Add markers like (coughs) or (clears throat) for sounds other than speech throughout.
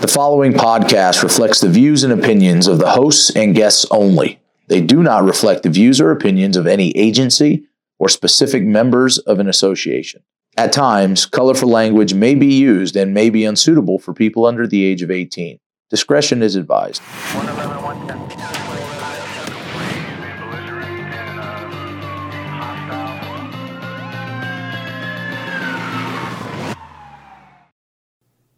The following podcast reflects the views and opinions of the hosts and guests only. They do not reflect the views or opinions of any agency or specific members of an association. At times, colorful language may be used and may be unsuitable for people under the age of 18. Discretion is advised.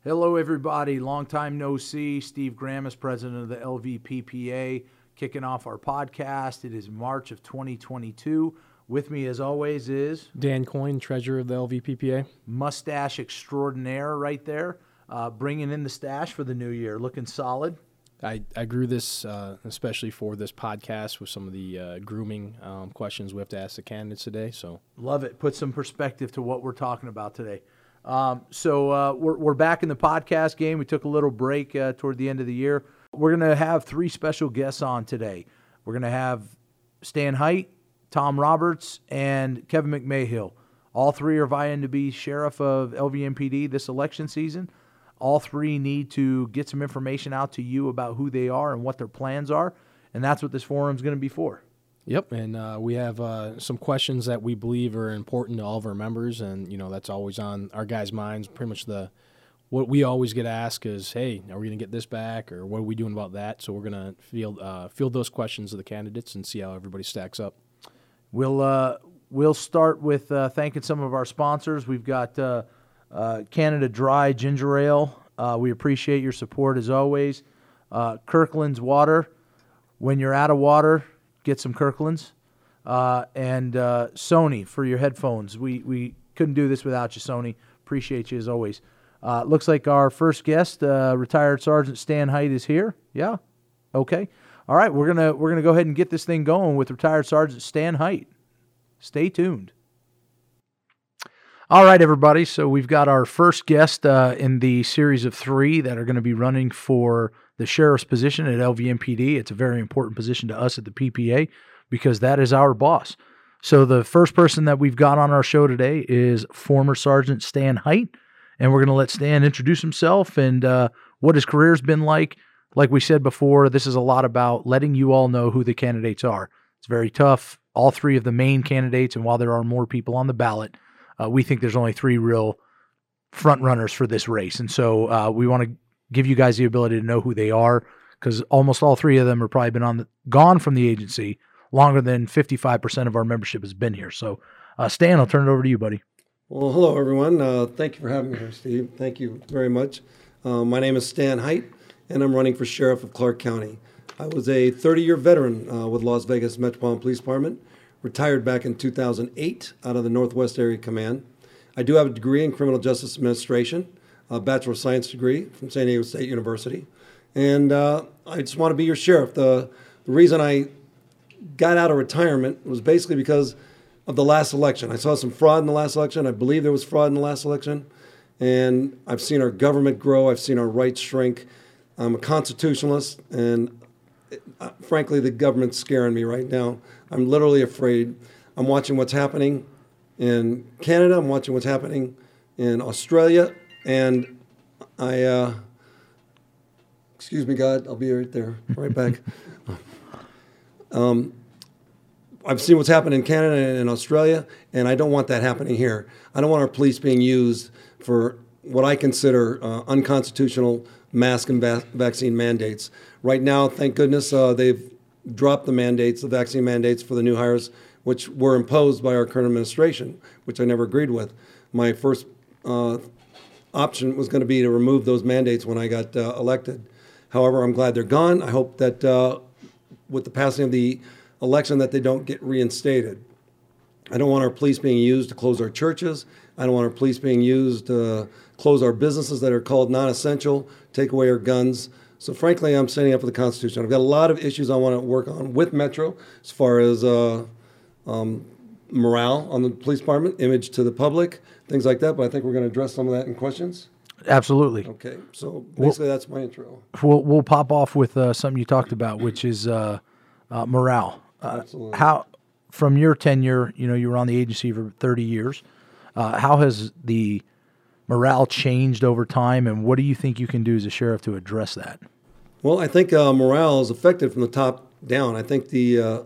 Hello, everybody. Long time no see. Steve Graham is president of the LVPPA, kicking off our podcast. It is March of 2022. With me, as always, is Dan Coyne, treasurer of the LVPPA. mustache extraordinaire right there, uh, bringing in the stash for the new year, looking solid. I, I grew this uh, especially for this podcast with some of the uh, grooming um, questions we have to ask the candidates today. So Love it. Put some perspective to what we're talking about today. Um, so uh, we're, we're back in the podcast game. We took a little break uh, toward the end of the year. We're going to have three special guests on today. We're going to have Stan Height, Tom Roberts, and Kevin McMahill. All three are vying to be sheriff of LVMPD this election season. All three need to get some information out to you about who they are and what their plans are. And that's what this forum is going to be for. Yep, and uh, we have uh, some questions that we believe are important to all of our members, and you know that's always on our guys' minds. Pretty much the what we always get asked is, "Hey, are we going to get this back, or what are we doing about that?" So we're going to field uh, field those questions of the candidates and see how everybody stacks up. We'll uh, we'll start with uh, thanking some of our sponsors. We've got uh, uh, Canada Dry Ginger Ale. Uh, we appreciate your support as always. Uh, Kirkland's Water. When you're out of water, get some Kirkland's. Uh, and uh, Sony for your headphones. We we couldn't do this without you, Sony. Appreciate you as always. Uh, looks like our first guest, uh, retired Sergeant Stan Height, is here. Yeah. Okay. All right. We're gonna we're gonna go ahead and get this thing going with retired Sergeant Stan Height. Stay tuned. All right, everybody. So we've got our first guest uh, in the series of three that are going to be running for the sheriff's position at LVMPD. It's a very important position to us at the PPA because that is our boss. So the first person that we've got on our show today is former Sergeant Stan Height, and we're going to let Stan introduce himself and uh, what his career's been like. Like we said before, this is a lot about letting you all know who the candidates are. It's very tough. All three of the main candidates, and while there are more people on the ballot, uh, we think there's only three real front runners for this race. And so uh, we want to give you guys the ability to know who they are because almost all three of them have probably been on the, gone from the agency longer than 55% of our membership has been here. So, uh, Stan, I'll turn it over to you, buddy. Well, hello, everyone. Uh, thank you for having me here, Steve. Thank you very much. Uh, my name is Stan Height, and I'm running for Sheriff of Clark County. I was a 30 year veteran uh, with Las Vegas Metropolitan Police Department, retired back in 2008 out of the Northwest Area Command. I do have a degree in Criminal Justice Administration, a Bachelor of Science degree from San Diego State University. And uh, I just want to be your sheriff. The, the reason I got out of retirement was basically because of the last election. I saw some fraud in the last election. I believe there was fraud in the last election. And I've seen our government grow, I've seen our rights shrink. I'm a constitutionalist, and uh, frankly, the government's scaring me right now. I'm literally afraid. I'm watching what's happening in Canada, I'm watching what's happening in Australia, and I, uh, excuse me, God, I'll be right there, right back. (laughs) um, I've seen what's happened in Canada and in Australia, and I don't want that happening here. I don't want our police being used for what I consider uh, unconstitutional mask and va- vaccine mandates. Right now, thank goodness, uh, they've dropped the mandates, the vaccine mandates for the new hires, which were imposed by our current administration, which I never agreed with. My first uh, option was going to be to remove those mandates when I got uh, elected. However, I'm glad they're gone. I hope that uh, with the passing of the election that they don't get reinstated. I don't want our police being used to close our churches. I don't want our police being used to close our businesses that are called non-essential, take away our guns. So frankly, I'm standing up for the Constitution. I've got a lot of issues I want to work on with Metro as far as uh, um, morale on the police department, image to the public, things like that. But I think we're going to address some of that in questions. Absolutely. Okay, so basically that's my intro. We'll, we'll pop off with uh, something you talked about, which is uh, uh, morale. Uh, Absolutely. How, from your tenure, you know, you were on the agency for 30 years. Uh, how has the morale changed over time, and what do you think you can do as a sheriff to address that? Well, I think uh, morale is affected from the top down. I think the uh,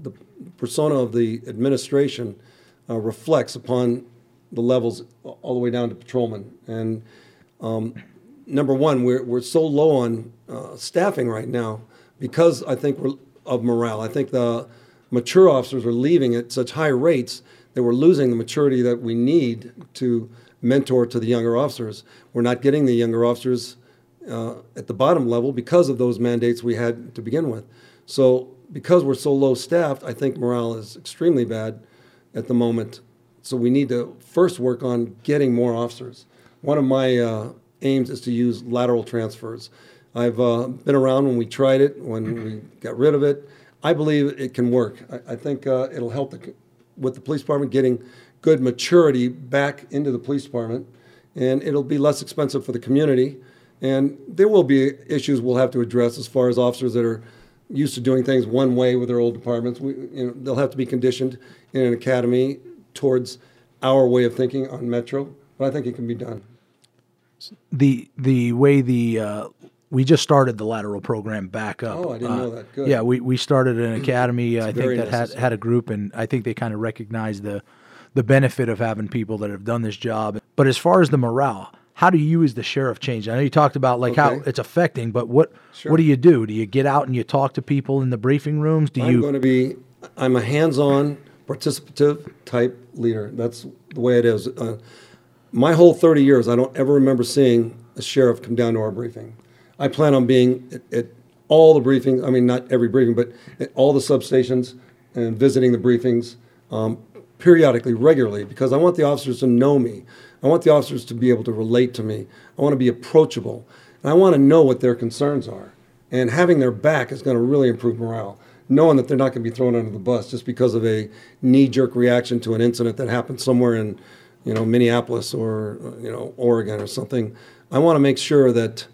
the persona of the administration uh, reflects upon the levels all the way down to patrolmen. And um, number one, we're we're so low on uh, staffing right now because I think we're of morale. I think the mature officers are leaving at such high rates that we're losing the maturity that we need to mentor to the younger officers. We're not getting the younger officers uh, at the bottom level because of those mandates we had to begin with. So, because we're so low staffed, I think morale is extremely bad at the moment. So, we need to first work on getting more officers. One of my uh, aims is to use lateral transfers. I've uh, been around when we tried it, when we got rid of it. I believe it can work. I, I think uh, it'll help the, with the police department getting good maturity back into the police department, and it'll be less expensive for the community. And there will be issues we'll have to address as far as officers that are used to doing things one way with their old departments. We, you know, they'll have to be conditioned in an academy towards our way of thinking on Metro, but I think it can be done. The the way the uh, we just started the lateral program back up. Oh, I didn't Uh, know that. Good. Yeah, we, we started an (clears throat) academy. I think that had, had a group, and I think they kind of recognized the the benefit of having people that have done this job. But as far as the morale, how do you as the sheriff change? I know you talked about like how it's affecting, but what Sure. what do you do? Do you get out and you talk to people in the briefing rooms? Do I'm you going to be, I'm a hands-on, participative type leader. That's the way it is. Uh, my whole 30 years, I don't ever remember seeing a sheriff come down to our briefing. I plan on being at, at all the briefings, I mean, not every briefing, but at all the substations and visiting the briefings um, periodically, regularly, because I want the officers to know me. I want the officers to be able to relate to me. I want to be approachable. And I want to know what their concerns are. And having their back is going to really improve morale. Knowing that they're not going to be thrown under the bus just because of a knee-jerk reaction to an incident that happened somewhere in, you know, Minneapolis or you know Oregon or something. I want to make sure that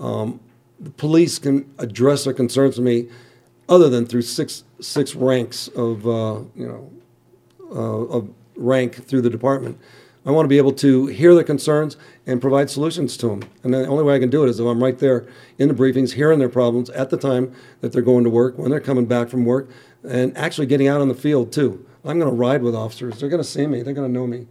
um, the police can address their concerns to me, other than through six six ranks of uh, you know uh, of rank through the department. I want to be able to hear their concerns and provide solutions to them. And the only way I can do it is if I'm right there in the briefings, hearing their problems at the time that they're going to work, when they're coming back from work, and actually getting out on the field too. I'm going to ride with officers. They're going to see me. They're going to know me.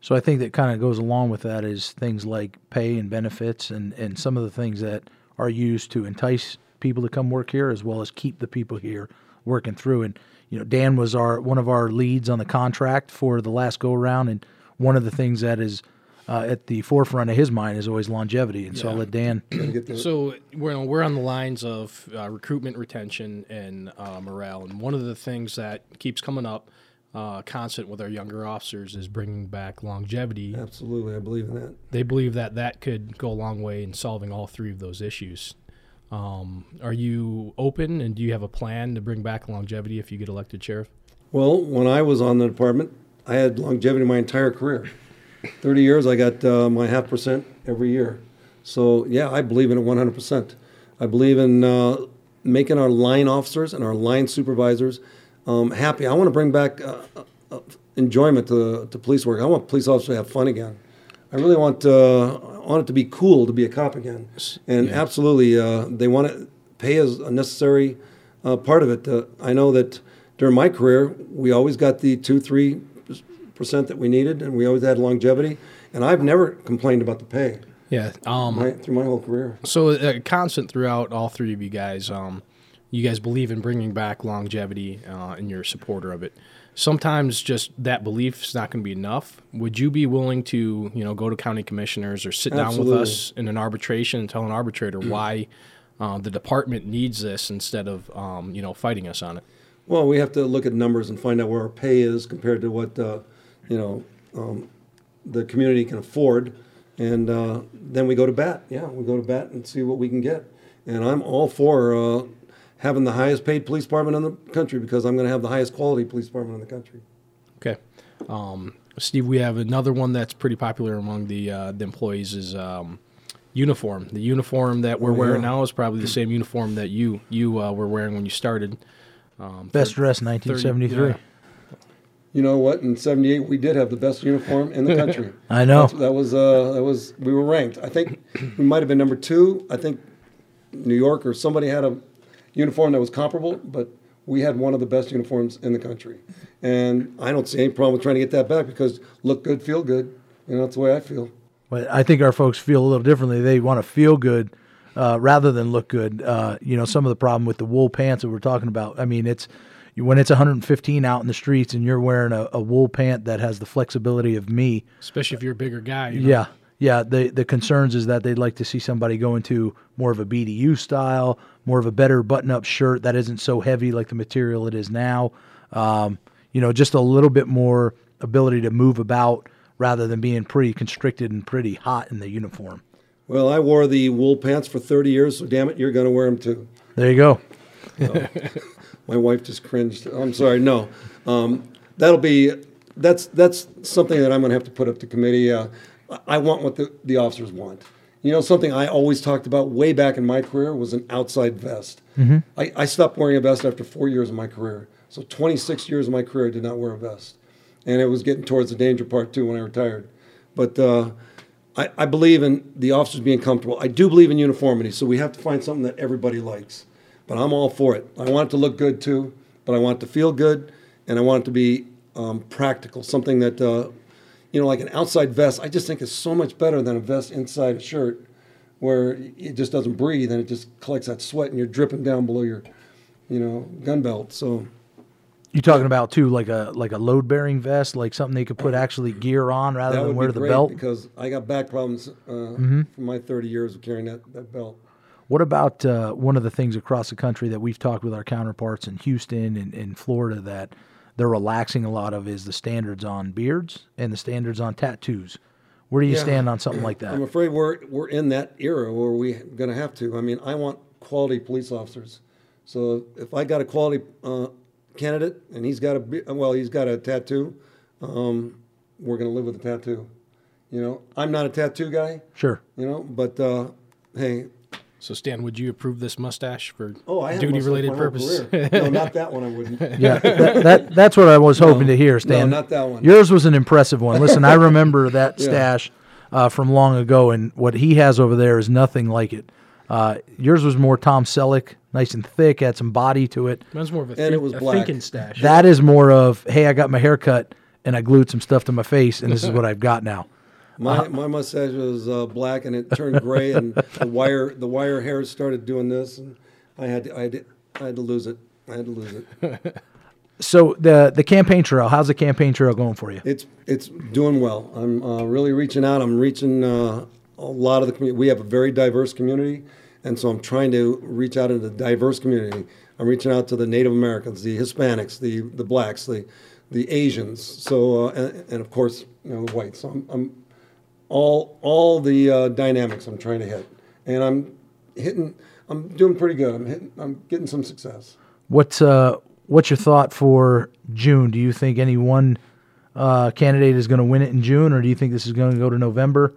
So I think that kind of goes along with that is things like pay and benefits and, and some of the things that are used to entice people to come work here as well as keep the people here working through. And you know, Dan was our one of our leads on the contract for the last go around, and one of the things that is uh, at the forefront of his mind is always longevity. And so I'll let Dan. Get the- So we're we're on the lines of uh, recruitment, retention, and uh, morale. And one of the things that keeps coming up, uh, constant with our younger officers, is bringing back longevity. Absolutely, I believe in that. They believe that that could go a long way in solving all three of those issues. Um, are you open, and do you have a plan to bring back longevity if you get elected sheriff? Well, when I was on the department, I had longevity my entire career. 30 years, I got uh, my half percent every year. So, yeah, I believe in it 100%. I believe in uh, making our line officers and our line supervisors um, happy. I want to bring back uh, uh, enjoyment to, to police work. I want police officers to have fun again. I really want, uh, I want it to be cool to be a cop again. And absolutely, uh, they want to pay as a necessary uh, part of it. Uh, I know that during my career, we always got the two, three percent that we needed, and we always had longevity. And I've never complained about the pay Yeah. Um, my, through my whole career. So uh, constant throughout all three of you guys, um, you guys believe in bringing back longevity, uh, and you're a supporter of it. Sometimes just that belief is not going to be enough. Would you be willing to, you know, go to county commissioners or sit down with us in an arbitration and tell an arbitrator why uh, the department needs this instead of, um, you know, fighting us on it? Well, we have to look at numbers and find out where our pay is compared to what uh, you know um, the community can afford, and uh, then we go to bat. Yeah, we go to bat and see what we can get. And I'm all for uh, having the highest paid police department in the country because I'm going to have the highest quality police department in the country. Okay. Um, Steve, we have another one that's pretty popular among the uh, the employees is um, uniform. The uniform that we're Oh, wearing yeah. now is probably the same uniform that you you uh, were wearing when you started. Um, Best thir- dressed 30 1973. yeah. You know what? In '78, we did have the best uniform in the (laughs) country. I know. That's- that was uh, that was we were ranked. I think we might have been number two. I think New York or somebody had a uniform that was comparable, but we had one of the best uniforms in the country. And I don't see any problem with trying to get that back because look good, feel good. You know, that's the way I feel. But I think our folks feel a little differently. They want to feel good uh, rather than look good. Uh, you know, some of the problem with the wool pants that we're talking about. I mean, it's when it's 115 out in the streets and you're wearing a, a wool pant that has the flexibility of me. especially if you're a bigger guy. You know? Yeah, yeah. The the concerns is that they'd like to see somebody go into more of a BDU style, more of a better button-up shirt that isn't so heavy like the material it is now. Um, you know, just a little bit more ability to move about rather than being pretty constricted and pretty hot in the uniform. Well, I wore the wool pants for 30 years, so damn it, you're going to wear them too. There you go. My wife just cringed. I'm sorry. No, um, that'll be that's that's something that I'm going to have to put up to committee. Uh, I want what the, the officers want. You know, something I always talked about way back in my career was an outside vest. I, I stopped wearing a vest after four years of my career. So 26 years of my career, I did not wear a vest, and it was getting towards the danger part too when I retired. But uh, I, I believe in the officers being comfortable. I do believe in uniformity, so we have to find something that everybody likes. But I'm all for it. I want it to look good too, but I want it to feel good, and I want it to be um, practical. Something that, uh, you know, like an outside vest, I just think is so much better than a vest inside a shirt, where it just doesn't breathe and it just collects that sweat and you're dripping down below your, you know, gun belt. So You're talking about too, like a like a load bearing vest, like something they could put actually gear on rather that than would wear be the great belt. because I got back problems uh, from my 30 years of carrying that, that belt. What about uh, one of the things across the country that we've talked with our counterparts in Houston and in Florida that they're relaxing a lot of is the standards on beards and the standards on tattoos. Where do you Yeah. stand on something like that? I'm afraid we're we're in that era where we're going to have to. I mean, I want quality police officers. So if I got a quality uh, candidate and he's got a well, he's got a tattoo, um, we're going to live with a tattoo. You know, I'm not a tattoo guy. Sure. You know, but uh, hey, So Stan, would you approve this mustache for oh, duty-related mustache my whole purposes? no, (laughs) not that one. I wouldn't. Yeah, that, that, that's what I was hoping to hear, Stan. not that one. Yours was an impressive one. Listen, I remember (laughs) that Yeah. stash uh, from long ago, and what he has over there is nothing like it. Uh, yours was more Tom Selleck, nice and thick, had some body to it. Mine's more of a, And think, it was a black. thinking stash. That is more of, hey, I got my hair cut and I glued some stuff to my face, and this is (laughs) what I've got now. My my mustache was uh, black and it turned gray, and the wire the wire hairs started doing this, and I had to, I had to, I had to lose it. I had to lose it. (laughs) So the the campaign trail, how's the campaign trail going for you? It's it's doing well. I'm uh, really reaching out. I'm reaching uh, a lot of the community. We have a very diverse community, and so I'm trying to reach out into the diverse community. I'm reaching out to the Native Americans, the Hispanics, the the blacks, the the Asians. So uh, and, and of course you know the whites. So I'm, I'm all all the uh, dynamics I'm trying to hit, and I'm hitting. I'm doing pretty good. I'm hitting. I'm getting some success. What's uh what's your thought for June? Do you think any one uh, candidate is going to win it in June, or do you think this is going to go to November?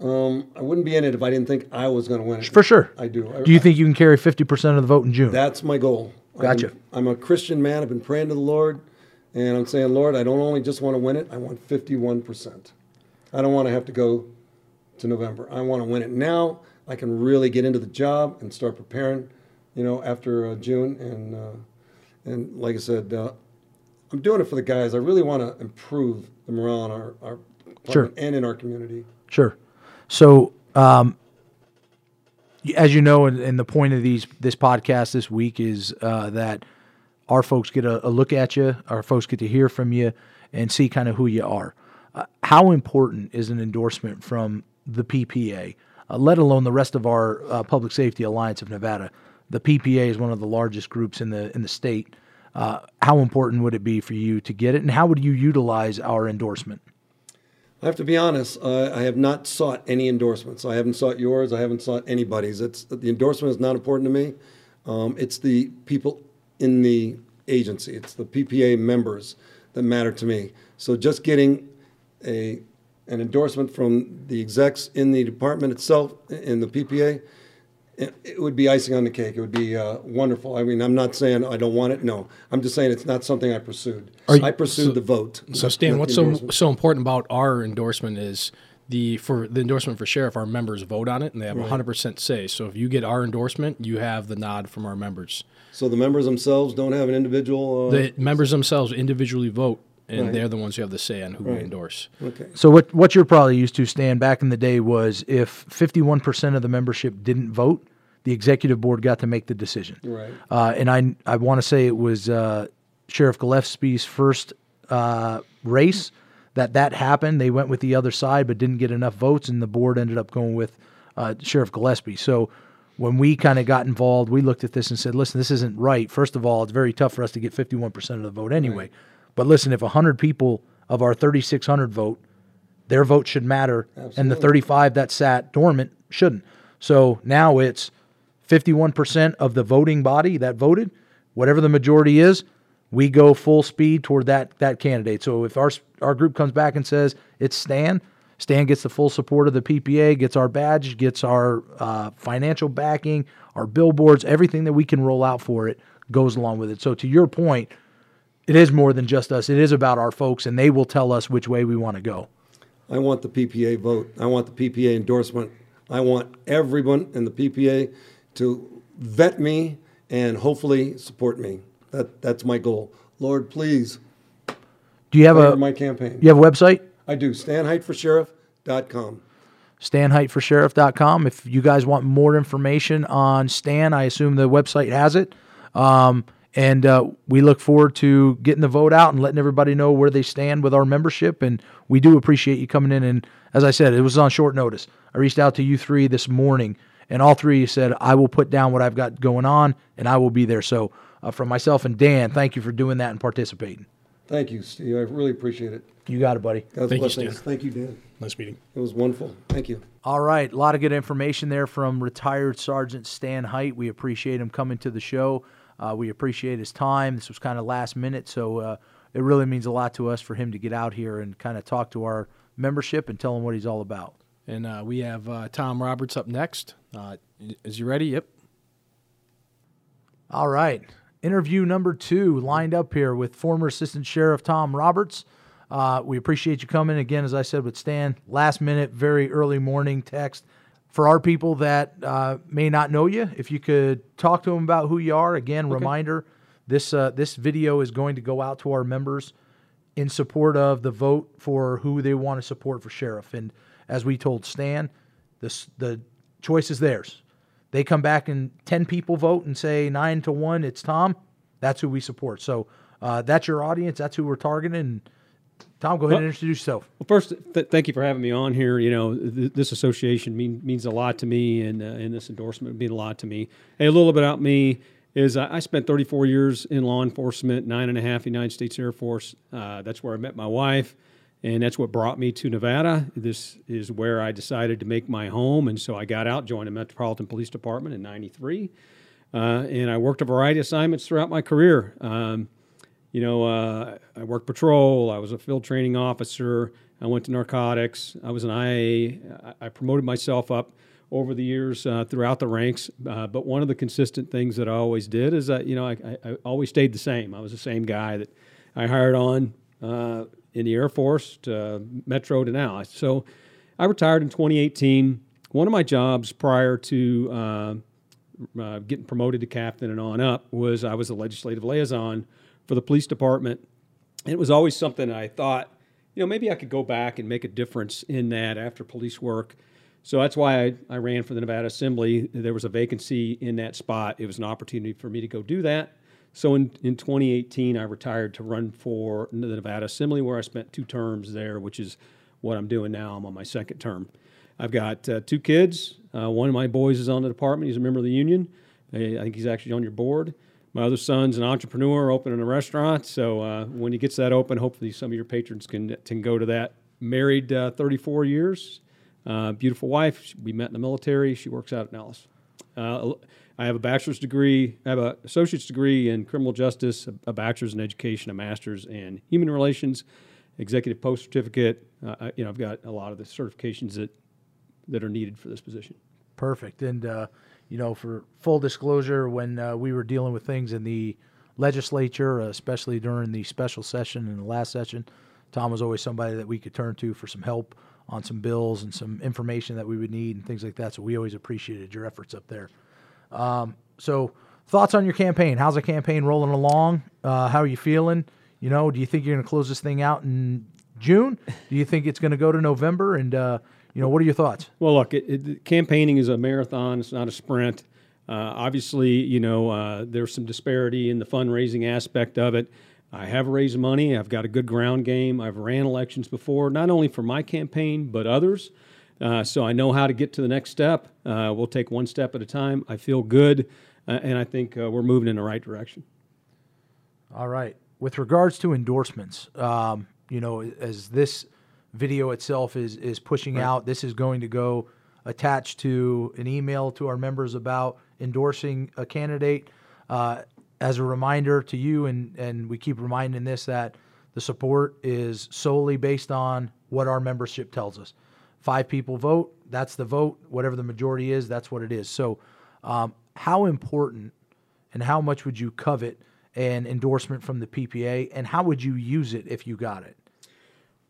Um, I wouldn't be in it if I didn't think I was going to win it. For sure. I do. I- Do you think you can carry fifty percent of the vote in June? That's my goal. Gotcha. I'm, I'm a Christian man. I've been praying to the Lord, and I'm saying, Lord, I don't only just want to win it. I want 51%. I don't want to have to go to November. I want to win it now. I can really get into the job and start preparing, you know, after uh, June. And uh, and like I said, uh, I'm doing it for the guys. I really want to improve the morale in our, our Sure. and in our community. Sure. So, um, as you know, and, and the point of these this podcast this week is uh, that our folks get a, a look at you, our folks get to hear from you, and see kind of who you are. How important is an endorsement from the PPA, uh, let alone the rest of our uh, Public Safety Alliance of Nevada? The PPA is one of the largest groups in the in the state. Uh, how important would it be for you to get it, and how would you utilize our endorsement? I have to be honest. I have not sought any endorsements. I haven't sought yours. I haven't sought anybody's. It's the endorsement is not important to me. Um, it's the people in the agency. It's the PPA members that matter to me. So just getting a an endorsement from the execs in the department itself in the PPA it, it would be icing on the cake. It would be uh, wonderful. I mean, I'm not saying I don't want it. No, I'm just saying it's not something I pursued. Are you- I pursued so- the vote. So not- Stan, not what's the so endorsement. so important about our endorsement is the for the endorsement for sheriff, our members vote on it and they have a hundred percent say. So if you get our endorsement, you have the nod from our members. So the members themselves don't have an individual. Uh, The members themselves individually vote, and Right. they're the ones who have the say on who we endorse. okay. So what what you're probably used to, Stan, back in the day was if 51% of the membership didn't vote, the executive board got to make the decision. Right. Uh, and I I want to say it was uh, Sheriff Gillespie's first uh, race that that happened. They went with the other side, but didn't get enough votes, and the board ended up going with uh, Sheriff Gillespie. So when we kind of got involved, we looked at this and said, "Listen, this isn't right. First of all, it's very tough for us to get 51% of the vote anyway. But listen, if 100 people of our 3,600 vote, their vote should matter, and the 35 that sat dormant shouldn't. So now it's 51% of the voting body that voted, whatever the majority is, we go full speed toward that that candidate. So if our our group comes back and says it's Stan, Stan gets the full support of the PPA, gets our badge, gets our uh, financial backing, our billboards, everything that we can roll out for it goes along with it. So to your point, it is more than just us. It is about our folks, and they will tell us which way we want to go. I want the PPA vote. I want the PPA endorsement. I want everyone in the PPA to vet me and hopefully support me. That that's my goal. Lord, please Do you have a my campaign. you have a website? I do. StanHeightForSheriff.com. StanHeightForSheriff.com. If you guys want more information on Stan, I assume the website has it. Um, and uh, we look forward to getting the vote out and letting everybody know where they stand with our membership. And we do appreciate you coming in. And as I said, it was on short notice. I reached out to you three this morning, and all three of you said, I will put down what I've got going on, and I will be there. So, uh, from myself and Dan, thank you for doing that and participating. Thank you, Steve. I really appreciate it. You got it, buddy. God's Thank you, blessings. Stan. Thank you, Dan. Nice meeting. It was wonderful. Thank you. All right, a lot of good information there from retired Sergeant Stan Height. We appreciate him coming to the show. Uh, we appreciate his time. This was kind of last minute, so uh, it really means a lot to us for him to get out here and kind of talk to our membership and tell them what he's all about. And uh, we have uh, Tom Roberts up next. Uh, is you ready? Yep. All right, interview number two lined up here with former Assistant Sheriff Tom Roberts. Uh, we appreciate you coming again, as I said with Stan. Last minute, very early morning text. For our people that uh, may not know you, if you could talk to them about who you are. Again, reminder: this uh, this video is going to go out to our members in support of the vote for who they want to support for sheriff. And as we told Stan, this the choice is theirs. They come back and ten people vote and say nine to one, it's Tom. That's who we support. So uh, that's your audience. That's who we're targeting. And Tom, go ahead and introduce yourself. Well, first, th- thank you for having me on here. You know, th- this association mean, means a lot to me, and, uh, and this endorsement means a lot to me. Hey, a little bit about me is I, I spent 34 years in law enforcement, nine and a half United States Air Force. Uh, that's where I met my wife, and that's what brought me to Nevada. This is where I decided to make my home, and so I got out, joined the Metropolitan Police Department in '93, uh, and I worked a variety of assignments throughout my career. Um, you know, uh, I worked patrol. I was a field training officer. I went to narcotics. I was an IA. I, promoted myself up over the years uh, throughout the ranks. Uh, but one of the consistent things that I always did is that, you know, I, I, I always stayed the same. I was the same guy that I hired on uh, in the Air Force to Metro to now. So I retired in 2018. One of my jobs prior to uh, uh, getting promoted to captain and on up was I was a legislative liaison for the police department. It was always something I thought, you know, maybe I could go back and make a difference in that after police work. So that's why I, I ran for the Nevada Assembly. There was a vacancy in that spot. It was an opportunity for me to go do that. So in, in 2018, I retired to run for the Nevada Assembly, where I spent two terms there, which is what I'm doing now. I'm on my second term. I've got uh, two kids. Uh, one of my boys is on the department. He's a member of the union. I I think he's actually on your board. My other son's an entrepreneur, opening a restaurant. So uh, when he gets that open, hopefully some of your patrons can can go to that. Married uh, 34 years, uh, beautiful wife. We met in the military. She works out at Nellis. Uh, I have a bachelor's degree. I have an associate's degree in criminal justice, a, bachelor's in education, a master's in human relations, executive post certificate. Uh, I- you know, I've got a lot of the certifications that that are needed for this position. Perfect. And, uh, you know, for full disclosure, when uh, we were dealing with things in the legislature, especially during the special session and the last session, Tom was always somebody that we could turn to for some help on some bills and some information that we would need and things like that. So we always appreciated your efforts up there. Um, so, thoughts on your campaign? How's the campaign rolling along? Uh, how are you feeling? You know, do you think you're going to close this thing out in June? Do you think it's going to go to November? And uh, you know, what are your thoughts? Well, look, it, it, campaigning is a marathon; it's not a sprint. Uh, obviously, you know, uh, there's some disparity in the fundraising aspect of it. I have raised money. I've got a good ground game. I've ran elections before, not only for my campaign but others. Uh, so I know how to get to the next step. Uh, we'll take one step at a time. I feel good, uh, and I think uh, we're moving in the right direction. All right. With regards to endorsements, um, you know, as this video itself is is pushing right. out, this is going to go attached to an email to our members about endorsing a candidate. Uh, as a reminder to you, and, and we keep reminding this that the support is solely based on what our membership tells us. Five people vote, that's the vote. Whatever the majority is, that's what it is. So, um, how important and how much would you covet an endorsement from the PPA, and how would you use it if you got it?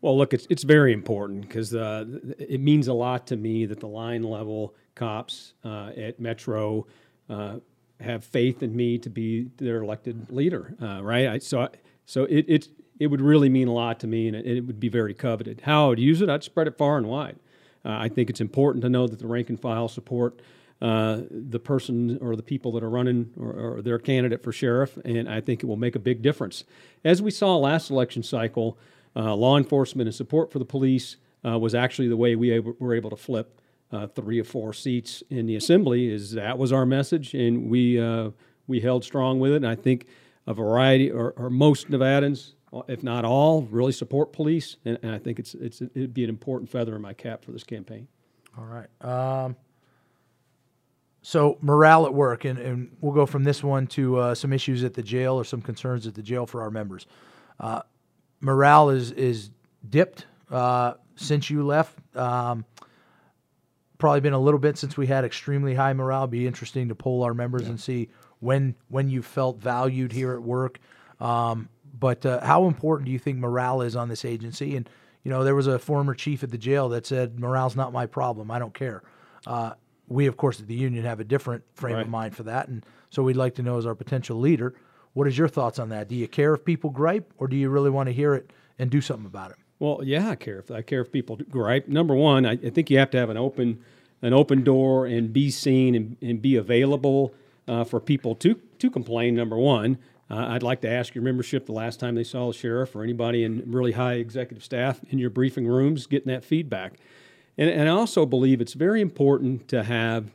Well, look, it's it's very important because uh, it means a lot to me that the line level cops uh, at Metro uh, have faith in me to be their elected leader, uh, right? I, so, so it, it it would really mean a lot to me, and it, it, would be very coveted. How I would use it, I'd spread it far and wide. Uh, I think it's important to know that the rank and file support uh, the person or the people that are running or, or, their candidate for sheriff, and I think it will make a big difference. As we saw last election cycle, uh, law enforcement and support for the police uh, was actually the way we were able to flip uh, three or four seats in the assembly. Is that was our message, and we uh, we held strong with it. And I think a variety or, or, most Nevadans, if not all, really support police, and, and, I think it's it's it'd be an important feather in my cap for this campaign. All right. Um, so morale at work, and, and we'll go from this one to uh, some issues at the jail or some concerns at the jail for our members. Uh, morale is is dipped uh, since you left. Um, probably been a little bit since we had extremely high morale. Be interesting to poll our members yeah. and see when when you felt valued here at work. Um, but uh, how important do you think morale is on this agency? And you know, there was a former chief at the jail that said, "Morale's not my problem. I don't care." Uh, we, of course, at the union have a different frame right. of mind for that, and so we'd like to know as our potential leader, what is your thoughts on that? Do you care if people gripe, or do you really want to hear it and do something about it? Well, yeah, I care if I care if people gripe. Number one, I, I think you have to have an open an open door and be seen and, and be available uh, for people to to complain. Number one, uh, I'd like to ask your membership the last time they saw the sheriff or anybody in really high executive staff in your briefing rooms getting that feedback. And, and I also believe it's very important to have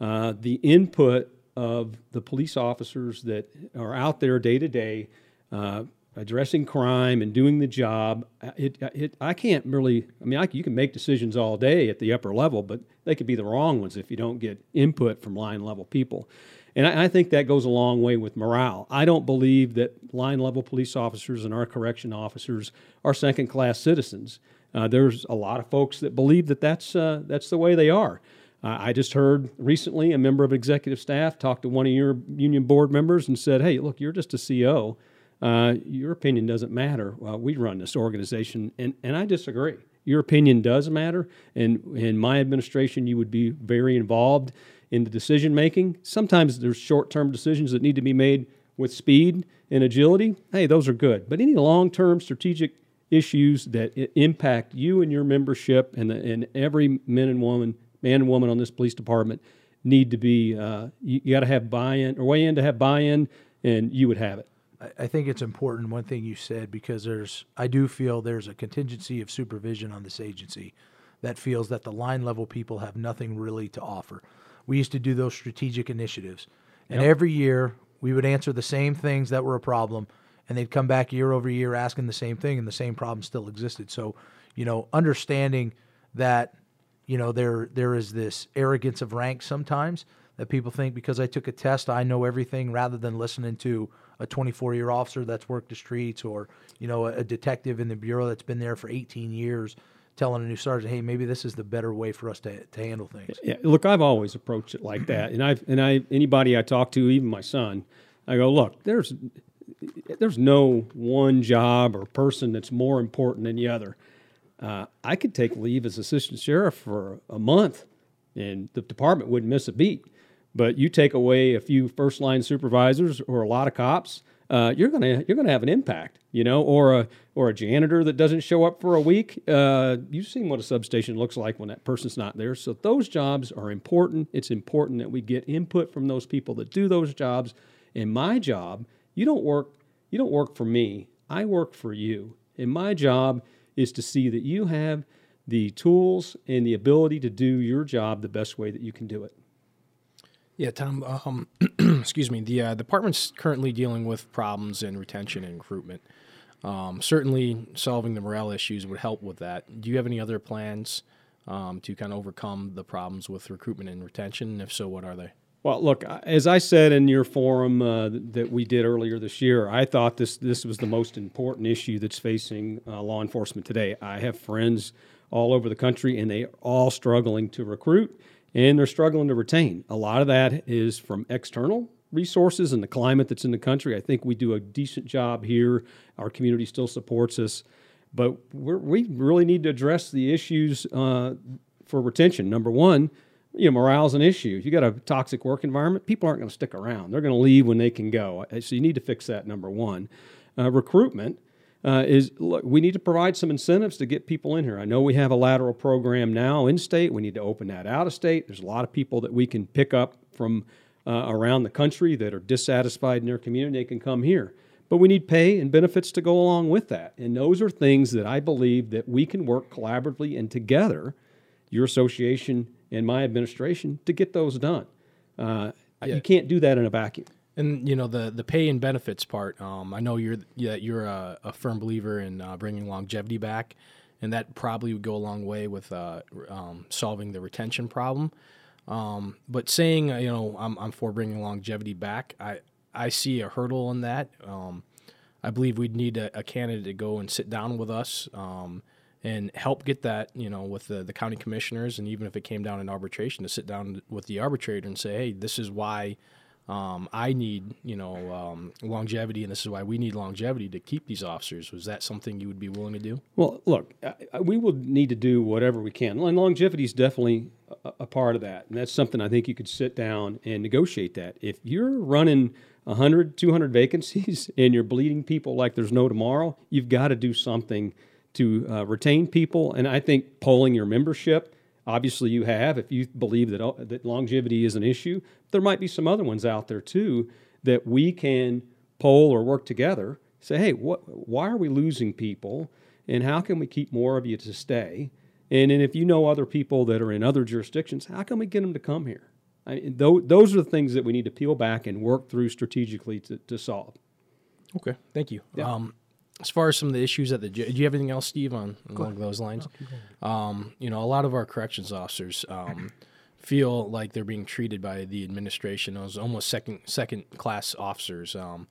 uh, the input of the police officers that are out there day to day uh, addressing crime and doing the job. Uh, it, uh, it, I can't really, I mean, I, you can make decisions all day at the upper level, but they could be the wrong ones if you don't get input from line level people. And I, I think that goes a long way with morale. I don't believe that line level police officers and our correction officers are second class citizens. Uh, there's a lot of folks that believe that that's, uh, that's the way they are. Uh, I just heard recently a member of executive staff talk to one of your union board members and said, Hey, look, you're just a CO uh, your opinion doesn't matter. Well, we run this organization, and, and I disagree. Your opinion does matter, and in my administration, you would be very involved in the decision making. Sometimes there's short term decisions that need to be made with speed and agility. Hey, those are good. But any long term strategic issues that impact you and your membership and, the, and every man and woman, man and woman on this police department need to be, uh, you, you got to have buy in or way in to have buy in, and you would have it. I think it's important one thing you said because there's I do feel there's a contingency of supervision on this agency that feels that the line level people have nothing really to offer. We used to do those strategic initiatives, and yep. every year we would answer the same things that were a problem, and they'd come back year over year asking the same thing, and the same problem still existed. So, you know, understanding that you know there there is this arrogance of rank sometimes that people think because I took a test I know everything rather than listening to a 24 year officer that's worked the streets or you know a, detective in the bureau that's been there for 18 years telling a new sergeant, hey, maybe this is the better way for us to, to handle things. Yeah, look, I've always approached it like that, and I've and I anybody I talk to, even my son, I go, look, there's there's no one job or person that's more important than the other. Uh, I could take leave as assistant sheriff for a month, and the department wouldn't miss a beat. But you take away a few first line supervisors or a lot of cops, uh, you're gonna you're gonna have an impact, you know, or a or a janitor that doesn't show up for a week. Uh, you've seen what a substation looks like when that person's not there. So those jobs are important. It's important that we get input from those people that do those jobs. And my job, you don't work you don't work for me. I work for you. And my job is to see that you have the tools and the ability to do your job the best way that you can do it. Yeah, Tom. Um, (clears throat) excuse me. The uh, department's currently dealing with problems in retention and recruitment. Um, certainly, solving the morale issues would help with that. Do you have any other plans um, to kind of overcome the problems with recruitment and retention? If so, what are they? Well, look, as I said in your forum uh, that we did earlier this year, I thought this this was the most important issue that's facing uh, law enforcement today. I have friends all over the country, and they are all struggling to recruit, and they're struggling to retain. A lot of that is from external resources and the climate that's in the country. I think we do a decent job here. Our community still supports us, but we really need to address the issues uh, for retention. Number one you know, morale's an issue. If you got a toxic work environment, people aren't going to stick around. They're going to leave when they can go. Uh, so you need to fix that. Number one, uh, recruitment uh, is look, we need to provide some incentives to get people in here. I know we have a lateral program now in state. We need to open that out of state. There's a lot of people that we can pick up from uh, around the country that are dissatisfied in their community. They can come here. But we need pay and benefits to go along with that. And those are things that I believe that we can work collaboratively and together, your association and my administration to get those done. Uh, yeah. You can't do that in a vacuum. And you know the the pay and benefits part. Um, I know you're yeah, you're a, a firm believer in uh, bringing longevity back, and that probably would go a long way with uh, um, solving the retention problem. Um, but saying uh, you know I'm, I'm for bringing longevity back, I I see a hurdle in that. Um, I believe we'd need a, a, candidate to go and sit down with us um, and help get that, you know, with the, the county commissioners, and even if it came down in arbitration, to sit down with the arbitrator and say, hey, this is why um, I need, you know, um, longevity, and this is why we need longevity to keep these officers. Was that something you would be willing to do? Well, look, we will need to do whatever we can, and longevity is definitely a, a part of that, and that's something I think you could sit down and negotiate that. If you're running 100, 200 vacancies (laughs) and you're bleeding people like there's no tomorrow, you've got to do something – to uh, retain people. And I think polling your membership, obviously you have, if you believe that, uh, that longevity is an issue, there might be some other ones out there too that we can poll or work together. Say, hey, what, why are we losing people? And how can we keep more of you to stay? And then if you know other people that are in other jurisdictions, how can we get them to come here? I mean, those are the things that we need to peel back and work through strategically to, to solve. Okay, thank you. Yeah. Um, as far as some of the issues at the do you have anything else, Steve, on along those lines? Um, you know, a lot of our corrections officers um, feel like they're being treated by the administration as almost second second class officers. Um,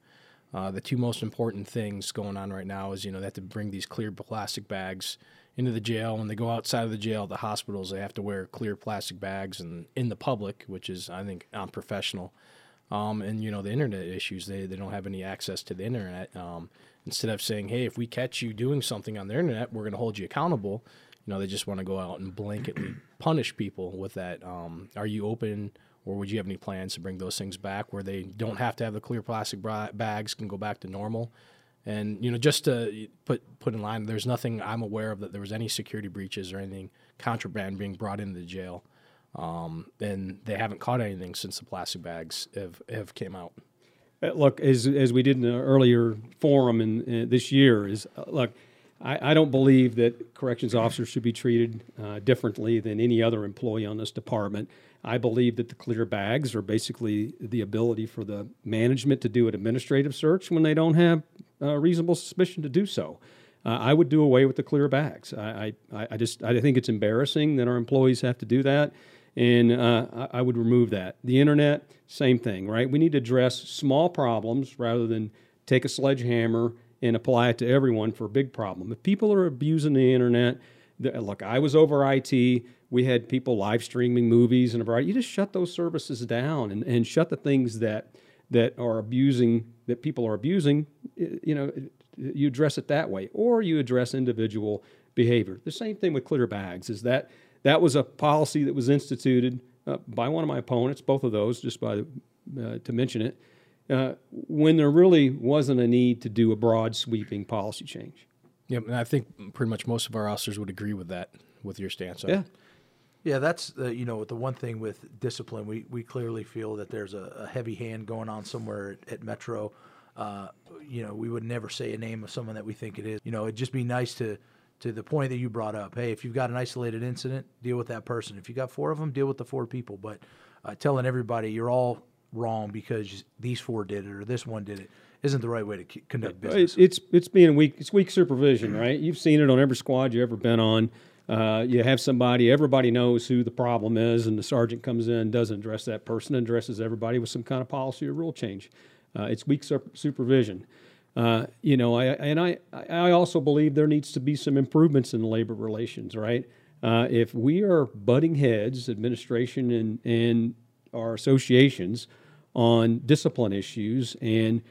uh, the two most important things going on right now is you know they have to bring these clear plastic bags into the jail. When they go outside of the jail at the hospitals, they have to wear clear plastic bags and in the public, which is I think unprofessional. Um, and you know the internet issues, they, they don't have any access to the internet. Um, instead of saying, hey, if we catch you doing something on the internet, we're going to hold you accountable. You know, they just want to go out and blanketly (clears throat) punish people with that. Um, are you open, or would you have any plans to bring those things back where they don't have to have the clear plastic bags, can go back to normal? And you know, just to put put in line, there's nothing I'm aware of that there was any security breaches or anything contraband being brought into the jail. Um, and they haven't caught anything since the plastic bags have, have came out. Uh, look, as as we did in the earlier forum in, in this year, is uh, look. I, I, don't believe that corrections officers should be treated uh, differently than any other employee on this department. I believe that the clear bags are basically the ability for the management to do an administrative search when they don't have uh, reasonable suspicion to do so. Uh, I would do away with the clear bags. I, I, I just I think it's embarrassing that our employees have to do that and uh, I would remove that. The internet, same thing, right? We need to address small problems rather than take a sledgehammer and apply it to everyone for a big problem. If people are abusing the internet, look, I was over IT. We had people live streaming movies and a variety. You just shut those services down and, and shut the things that that are abusing that people are abusing. You know, you address it that way, or you address individual behavior. The same thing with clear bags. Is that that was a policy that was instituted uh, by one of my opponents, both of those, just by uh, to mention it, uh, when there really wasn't a need to do a broad sweeping policy change. Yeah, and I think pretty much most of our officers would agree with that, with your stance. Yeah. Yeah, that's the you know the one thing with discipline. We we clearly feel that there's a, a heavy hand going on somewhere at, at Metro. Uh, you know, we would never say a name of someone that we think it is. You know, it'd just be nice to to the point that you brought up. Hey, if you've got an isolated incident, deal with that person. If you got four of them, deal with the four people. But uh, telling everybody you're all wrong because these four did it or this one did it isn't the right way to conduct business. It's it's being weak. It's weak supervision, right? You've seen it on every squad you've ever been on. Uh, you have somebody, everybody knows who the problem is, and the sergeant comes in, doesn't address that person, addresses everybody with some kind of policy or rule change. Uh, it's weak supervision. Uh, you know, I, and I, I also believe there needs to be some improvements in labor relations, right? Uh, if we are butting heads, administration and, and our associations, on discipline issues, and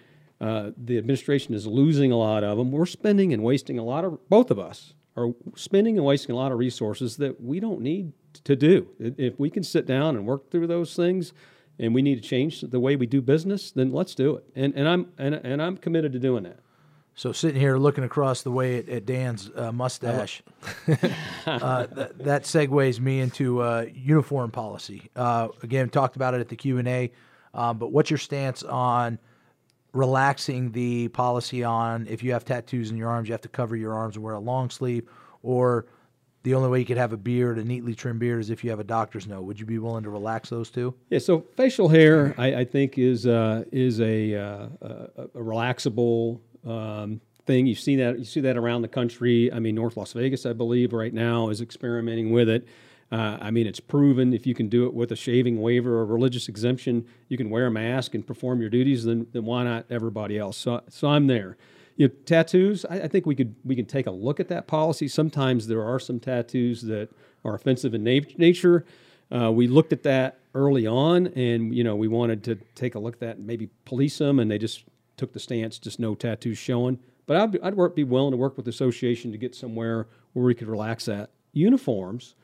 uh, the administration is losing a lot of them, we're spending and wasting a lot of, both of us are spending and wasting a lot of resources that we don't need to do. If we can sit down and work through those things, and we need to change the way we do business, then let's do it. And and I'm and, and I'm committed to doing that. So sitting here looking across the way at, at Dan's uh, mustache, uh, th- that segues me into uh, uniform policy. Uh, again, talked about it at the Q and A. Um, but what's your stance on relaxing the policy on if you have tattoos in your arms, you have to cover your arms and wear a long sleeve, or the only way you could have a beard, a neatly trimmed beard, is if you have a doctor's note. Would you be willing to relax those two? Yeah. So facial hair, I, I think, is uh, is a, uh, a, a relaxable um, thing. You see that you see that around the country. I mean, North Las Vegas, I believe, right now is experimenting with it. Uh, I mean, it's proven if you can do it with a shaving waiver or religious exemption, you can wear a mask and perform your duties. Then, then why not everybody else? So, so I'm there. You know, tattoos. I, I, think we could we can take a look at that policy. Sometimes there are some tattoos that are offensive in na- nature. Uh, we looked at that early on, and you know we wanted to take a look at that and maybe police them, and they just took the stance, just no tattoos showing. But I'd, I'd work, be willing to work with the association to get somewhere where we could relax that. Uniforms.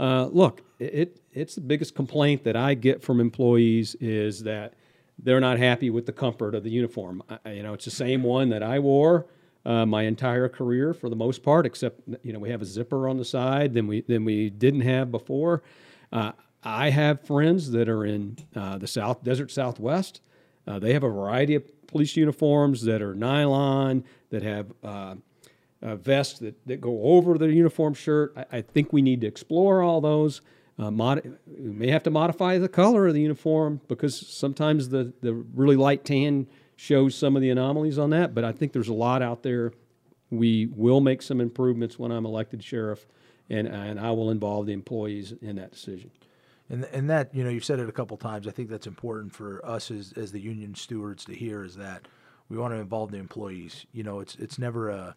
Uh, look, it, it's the biggest complaint that I get from employees is that they're not happy with the comfort of the uniform. I, you know, it's the same one that I wore uh, my entire career for the most part, except you know we have a zipper on the side than we than we didn't have before. Uh, I have friends that are in uh, the South Desert Southwest. Uh, they have a variety of police uniforms that are nylon, that have uh, vests that, that go over the uniform shirt. I, I think we need to explore all those. Uh, mod- we may have to modify the color of the uniform because sometimes the, the really light tan shows some of the anomalies on that. But I think there's a lot out there. We will make some improvements when I'm elected sheriff, and, and I will involve the employees in that decision. And, and that, you know, you've said it a couple times. I think that's important for us as, as the union stewards to hear is that we want to involve the employees. You know, it's, it's never a,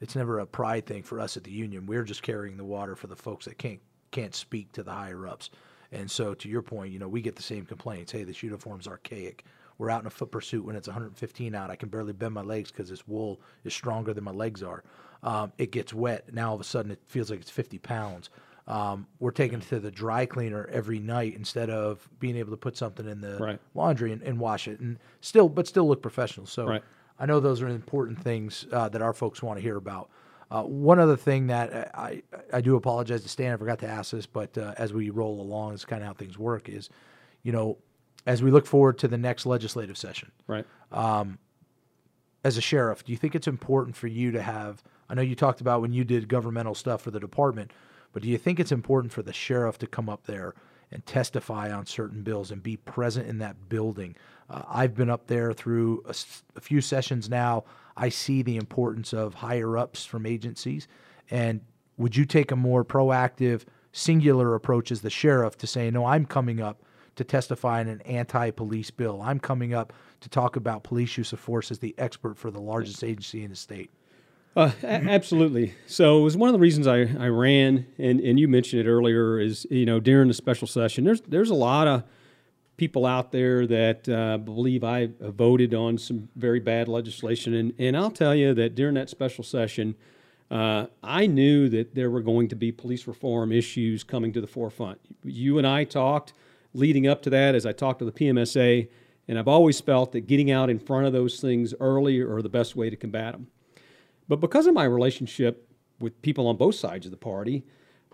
it's never a pride thing for us at the union. We're just carrying the water for the folks that can't can't speak to the higher ups. And so, to your point, you know, we get the same complaints. Hey, this uniform's archaic. We're out in a foot pursuit when it's 115 out. I can barely bend my legs because this wool is stronger than my legs are. Um, it gets wet. Now all of a sudden it feels like it's 50 pounds. Um, we're taking it to the dry cleaner every night instead of being able to put something in the right. laundry and, and, wash it, and still, but still look professional. So right. I know those are important things uh, that our folks want to hear about. Uh, one other thing that I, I do apologize to Stan, I forgot to ask this, but uh, as we roll along, it's kind of how things work. Is you know, as we look forward to the next legislative session, right? Um, as a sheriff, do you think it's important for you to have? I know you talked about when you did governmental stuff for the department, but do you think it's important for the sheriff to come up there and testify on certain bills and be present in that building? Uh, I've been up there through a, a few sessions now. I see the importance of higher ups from agencies. And would you take a more proactive, singular approach as the sheriff to say, no, I'm coming up to testify in an anti police bill? I'm coming up to talk about police use of force as the expert for the largest agency in the state. Uh, a- absolutely. So it was one of the reasons I, I ran, and, and you mentioned it earlier. Is you know during the special session, there's there's a lot of people out there that uh, believe I voted on some very bad legislation, and and I'll tell you that during that special session, uh, I knew that there were going to be police reform issues coming to the forefront. You and I talked leading up to that as I talked to the PMSA, and I've always felt that getting out in front of those things early are the best way to combat them. But because of my relationship with people on both sides of the party,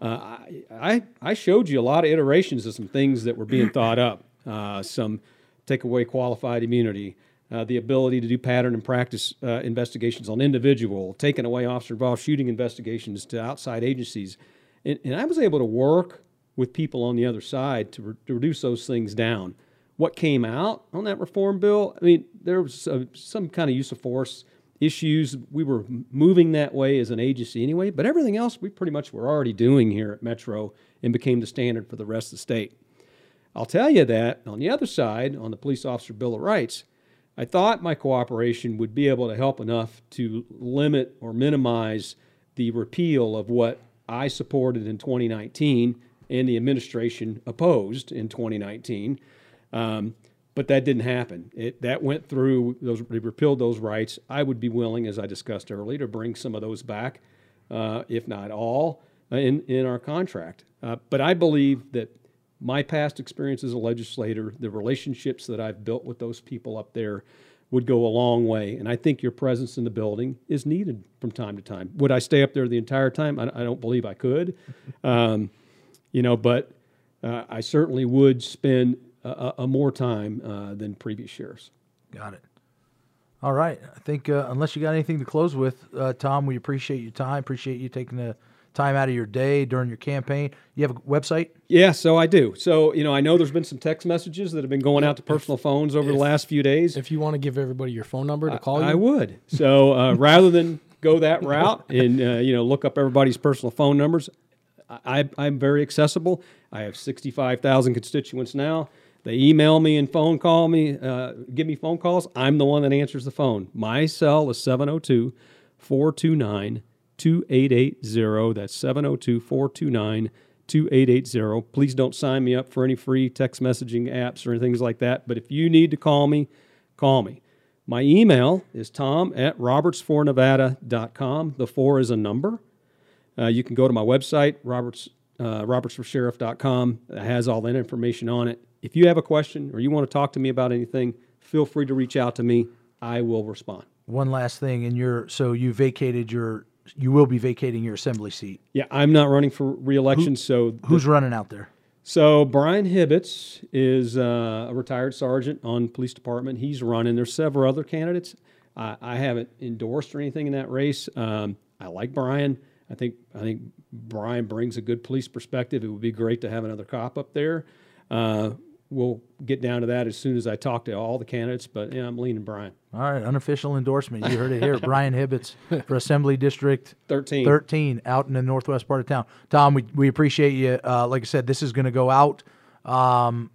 uh, I, I, I showed you a lot of iterations of some things that were being thought up. Uh, some take away qualified immunity, uh, the ability to do pattern and practice uh, investigations on individual, taking away officer involved shooting investigations to outside agencies. And, and I was able to work with people on the other side to, re- to reduce those things down. What came out on that reform bill? I mean, there was some kind of use of force issues. We were moving that way as an agency anyway, but everything else we pretty much were already doing here at Metro and became the standard for the rest of the state. I'll tell you that on the other side, on the Police Officer Bill of Rights, I thought my cooperation would be able to help enough to limit or minimize the repeal of what I supported in 2019 and the administration opposed in 2019. Um, but that didn't happen. It, that went through, those, they repealed those rights. I would be willing, as I discussed earlier, to bring some of those back, uh, if not all, uh, in, in our contract. Uh, but I believe that my past experience as a legislator, the relationships that I've built with those people up there would go a long way. And I think your presence in the building is needed from time to time. Would I stay up there the entire time? I, I don't believe I could. (laughs) Um, you know, but uh, I certainly would spend a, a, more time uh, than previous years. Got it. All right. I think uh, unless you got anything to close with, uh, Tom, we appreciate your time. Appreciate you taking the time out of your day during your campaign. You have a website? Yeah, so I do. So, you know, I know there's been some text messages that have been going out to personal phones over the last few days. If you want to give everybody your phone number to call you, I would. So uh, (laughs) rather than go that route and uh, you know look up everybody's personal phone numbers, I, I'm very accessible. I have 65,000 constituents now. They email me and phone call me, uh, give me phone calls. I'm the one that answers the phone. My cell is 702 429 2880. That's 702 429 2880. Please don't sign me up for any free text messaging apps or anything like that. But if you need to call me, call me. My email is tom at roberts4nevada.com. The four is a number. Uh, you can go to my website, roberts, uh, robertsforsheriff.com. It has all that information on it. If you have a question or you want to talk to me about anything, feel free to reach out to me. I will respond. One last thing, and you're so you vacated your, you will be vacating your assembly seat. Yeah, I'm not running for reelection, so Who's running out there? So Brian Hibbetts is uh, a retired sergeant on police department. He's running. There's several other candidates. I, I haven't endorsed or anything in that race. Um, I like Brian. I think I think Brian brings a good police perspective. It would be great to have another cop up there. Uh, we'll get down to that as soon as I talk to all the candidates. But yeah, I'm leaning Brian. All right, unofficial endorsement. You heard it here. Brian Hibbetts for Assembly District (laughs) 13. 13 out in the northwest part of town. Tom, we, we appreciate you. Uh, like I said, this is going to go out um,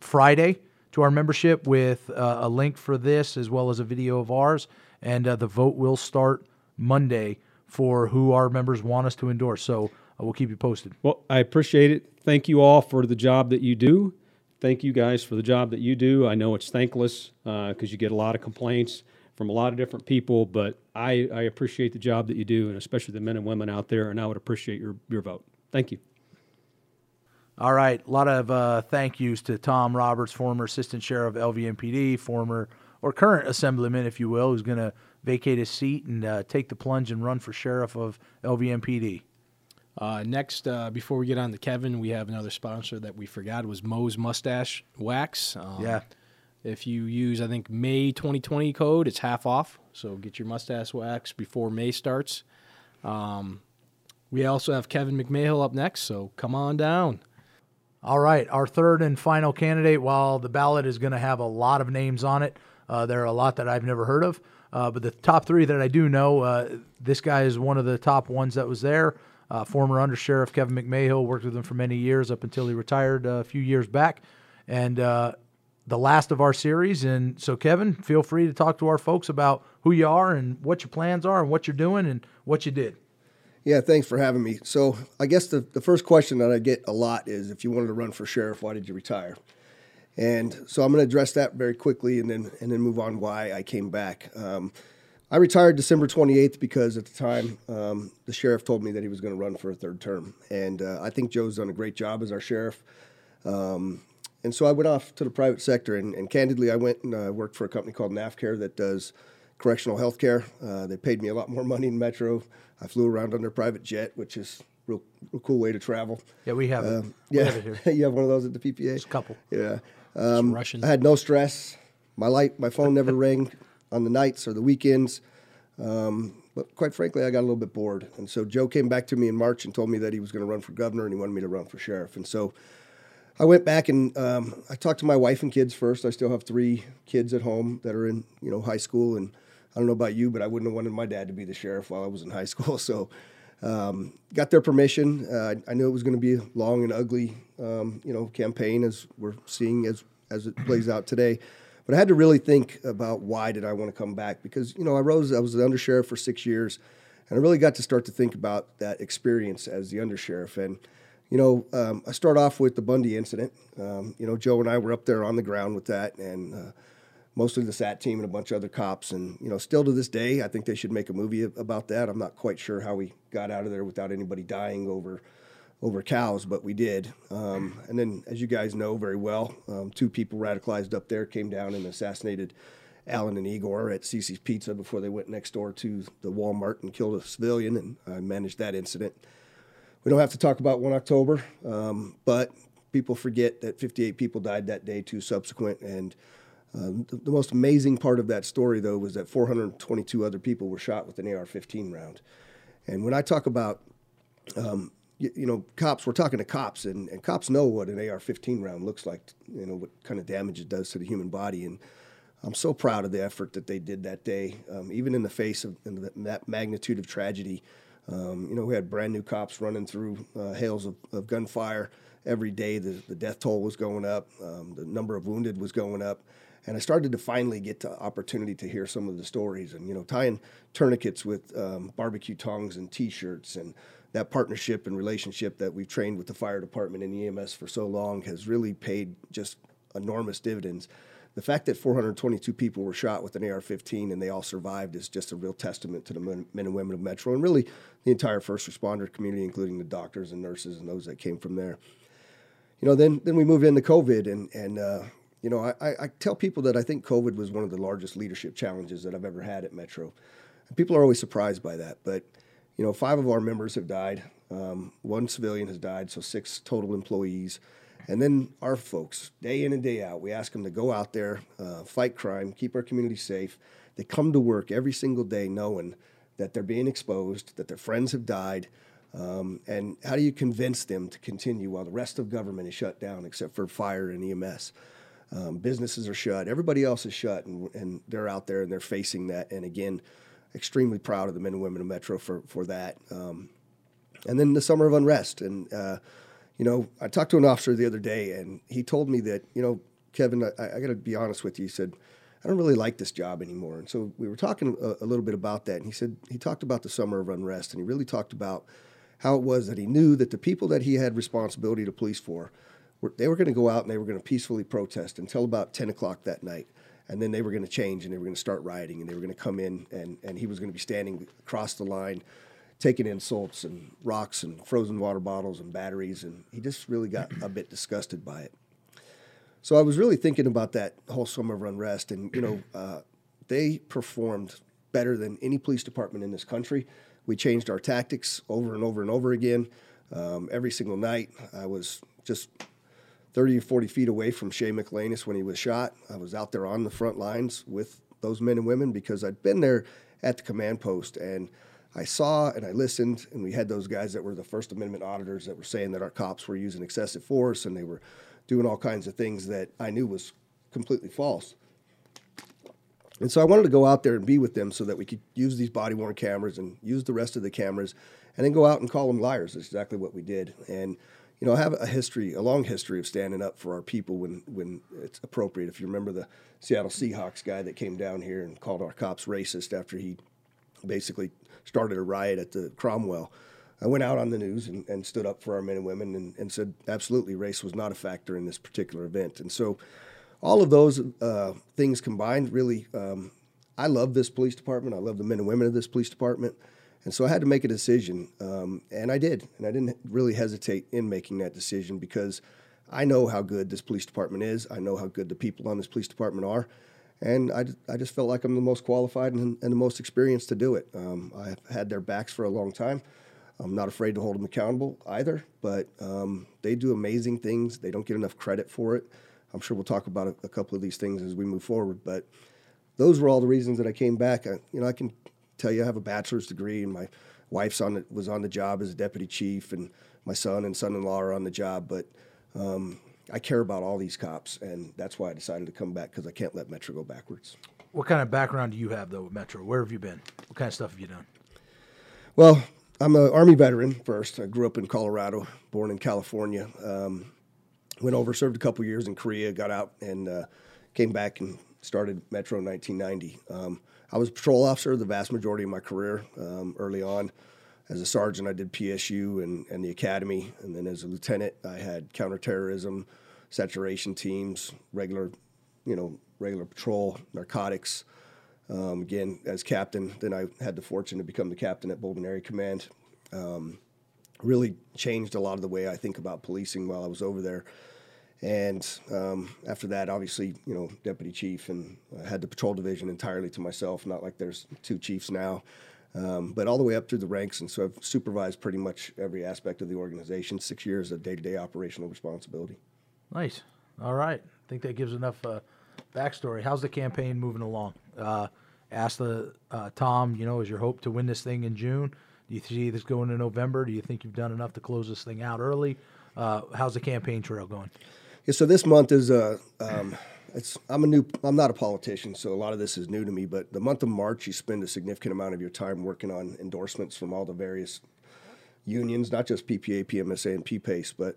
Friday to our membership with uh, a link for this as well as a video of ours. And uh, the vote will start Monday for who our members want us to endorse. So uh, we'll keep you posted. Well, I appreciate it. Thank you all for the job that you do. Thank you guys for the job that you do. I know it's thankless because you get a lot of complaints from a lot of different people, but I, I appreciate the job that you do, and especially the men and women out there, and I would appreciate your, your vote. Thank you. All right, a lot of uh, thank yous to Tom Roberts, former assistant sheriff of LVMPD, former or current assemblyman, if you will, who's going to vacate his seat and uh, take the plunge and run for sheriff of LVMPD. Uh, next, uh, before we get on to Kevin, we have another sponsor that we forgot was Moe's Mustache Wax. Um, Yeah. If you use, I think, May 2020 code, it's half off. So get your mustache wax before May starts. Um, we also have Kevin McMahill up next, so come on down. All right, our third and final candidate. While the ballot is going to have a lot of names on it, uh, there are a lot that I've never heard of. Uh, but the top three that I do know, uh, this guy is one of the top ones that was there. Uh, former undersheriff Kevin McMahill worked with him for many years up until he retired uh, a few years back, and uh, the last of our series. And so, Kevin, feel free to talk to our folks about who you are and what your plans are and what you're doing and what you did. Yeah, thanks for having me. So, I guess the, the first question that I get a lot is if you wanted to run for sheriff, why did you retire? And so I'm going to address that very quickly and then and then move on why I came back. Um, I retired December 28th because at the time um, the sheriff told me that he was going to run for a third term, and uh, I think Joe's done a great job as our sheriff. Um, and so I went off to the private sector, and, and candidly, I went and uh, worked for a company called NaphCare that does correctional health care. Uh, they paid me a lot (laughs) more money in Metro. I flew around on their private jet, which is real, real cool way to travel. Yeah, we have it. Um, We yeah, have it here. (laughs) you have one of those at the PPA. Just a couple. Yeah. Some Russian. I had no stress. My light, my phone never (laughs) rang on the nights or the weekends. Um, but quite frankly, I got a little bit bored. And so Joe came back to me in March and told me that he was going to run for governor and he wanted me to run for sheriff. And so I went back and um, I talked to my wife and kids first. I still have three kids at home that are in you know high school, and I don't know about you, but I wouldn't have wanted my dad to be the sheriff while I was in high (laughs) school. So um, got their permission. Uh, I knew it was going to be a long and ugly um, you know campaign as we're seeing as as it plays out today. But I had to really think about why did I want to come back because you know I rose I was the undersheriff for six years, and I really got to start to think about that experience as the undersheriff and you know, um, I start off with the Bundy incident. Um, you know, Joe and I were up there on the ground with that, and uh, mostly the SAT team and a bunch of other cops. And you know, still to this day, I think they should make a movie about that. I'm not quite sure how we got out of there without anybody dying over over cows, but we did. Um, and then, as you guys know very well, um, two people radicalized up there came down and assassinated Alyn and Igor at CiCi's Pizza before they went next door to the Walmart and killed a civilian. And I managed that incident. We don't have to talk about 1 October, um, but people forget that 58 people died that day two subsequent. And um, the, the most amazing part of that story, though, was that 422 other people were shot with an AR 15 round. And when I talk about, um, you, you, know, cops, we're talking to cops, and, and cops know what an AR 15 round looks like, you know, what kind of damage it does to the human body. And I'm so proud of the effort that they did that day, um, even in the face of that magnitude of tragedy. Um, you know, we had brand new cops running through uh, hails of, of, gunfire every day. The, the death toll was going up, um, the number of wounded was going up. And I started to finally get the opportunity to hear some of the stories and, you know, tying tourniquets with um, barbecue tongs and t shirts and that partnership and relationship that we've trained with the fire department and EMS for so long has really paid just enormous dividends the fact that 422 people were shot with an AR-15 and they all survived is just a real testament to the men, and women of Metro and really the entire first responder community, including the doctors and nurses and those that came from there. You know, then then we moved into COVID, and and uh, you know, I, I tell people that I think COVID was one of the largest leadership challenges that I've ever had at Metro. And people are always surprised by that, but you know, five of our members have died. Um, one civilian has died, so six total employees. And then our folks, day in and day out, we ask them to go out there, uh, fight crime, keep our community safe. They come to work every single day knowing that they're being exposed, that their friends have died. Um, and how do you convince them to continue while the rest of government is shut down except for fire and EMS? Um, businesses are shut, everybody else is shut, and, and they're out there and they're facing that. And again, extremely proud of the men and women of Metro for, for that. Um, and then the summer of unrest. And uh, you know, I talked to an officer the other day, and he told me that, you know, Kevin, I, I got to be honest with you. He said, I don't really like this job anymore. And so we were talking a, a, little bit about that. And he said, he talked about the summer of unrest, and he really talked about how it was that he knew that the people that he had responsibility to police for, they were going to go out and they were going to peacefully protest until about 10 o'clock that night. And then they were going to change and they were going to start rioting and they were going to come in and, and he was going to be standing across the line taking insults and rocks and frozen water bottles and batteries, and he just really got a bit disgusted by it. So I was really thinking about that whole summer of unrest, and you know, uh, they performed better than any police department in this country. We changed our tactics over and over and over again. Um, every single night, I was just 30 or 40 feet away from Shay Mikalonis when he was shot. I was out there on the front lines with those men and women because I'd been there at the command post and I saw and I listened, and we had those guys that were the First Amendment auditors that were saying that our cops were using excessive force and they were doing all kinds of things that I knew was completely false. And so I wanted to go out there and be with them so that we could use these body worn cameras and use the rest of the cameras and then go out and call them liars. That's exactly what we did. And, you know, I have a history, a long history of standing up for our people when when it's appropriate. If you remember the Seattle Seahawks guy that came down here and called our cops racist after he basically started a riot at the Cromwell. I went out on the news and, and stood up for our men and women and, and, said absolutely race was not a factor in this particular event. And so all of those uh, things combined really, um, I love this police department. I love the men and women of this police department. And so I had to make a decision, um, and I did. And I didn't really hesitate in making that decision because I know how good this police department is. I know how good the people on this police department are. And I, I just felt like I'm the most qualified and, and the most experienced to do it. Um, I've had their backs for a long time. I'm not afraid to hold them accountable either, but um, they do amazing things. They don't get enough credit for it. I'm sure we'll talk about a, a, couple of these things as we move forward, but those were all the reasons that I came back. I, you know, I can tell you I have a bachelor's degree, and my wife's on the, was on the job as a deputy chief, and my son and son-in-law are on the job. But um, I care about all these cops, and that's why I decided to come back because I can't let Metro go backwards. What kind of background do you have though with Metro? Where have you been? What kind of stuff have you done? Well, I'm an Army veteran first. I grew up in Colorado, born in California. Um, went over, served a couple years in Korea, got out, and uh, came back and started Metro in 1990. Um, I was a patrol officer the vast majority of my career um, early on. As a sergeant, I did PSU and, and the academy. And then as a lieutenant, I had counterterrorism, saturation teams, regular, you know, regular patrol, narcotics, um, again, as captain, then I had the fortune to become the captain at Bolden Area Command. Um, really changed a lot of the way I think about policing while I was over there. And um, after that, obviously, you know, deputy chief, and I had the patrol division entirely to myself. Not like there's two chiefs now, um, but all the way up through the ranks. And so I've supervised pretty much every aspect of the organization. Six years of day-to-day operational responsibility. Nice. All right. I think that gives enough uh, backstory. How's the campaign moving along? Uh, ask the uh, Tom. You know, is your hope to win this thing in June? Do you see this going to November? Do you think you've done enough to close this thing out early? Uh, how's the campaign trail going? Yeah, so this month is uh, um, it's I'm a new I'm not a politician, so a lot of this is new to me. But the month of March, you spend a significant amount of your time working on endorsements from all the various unions, not just PPA, PMSA, and PPACE, but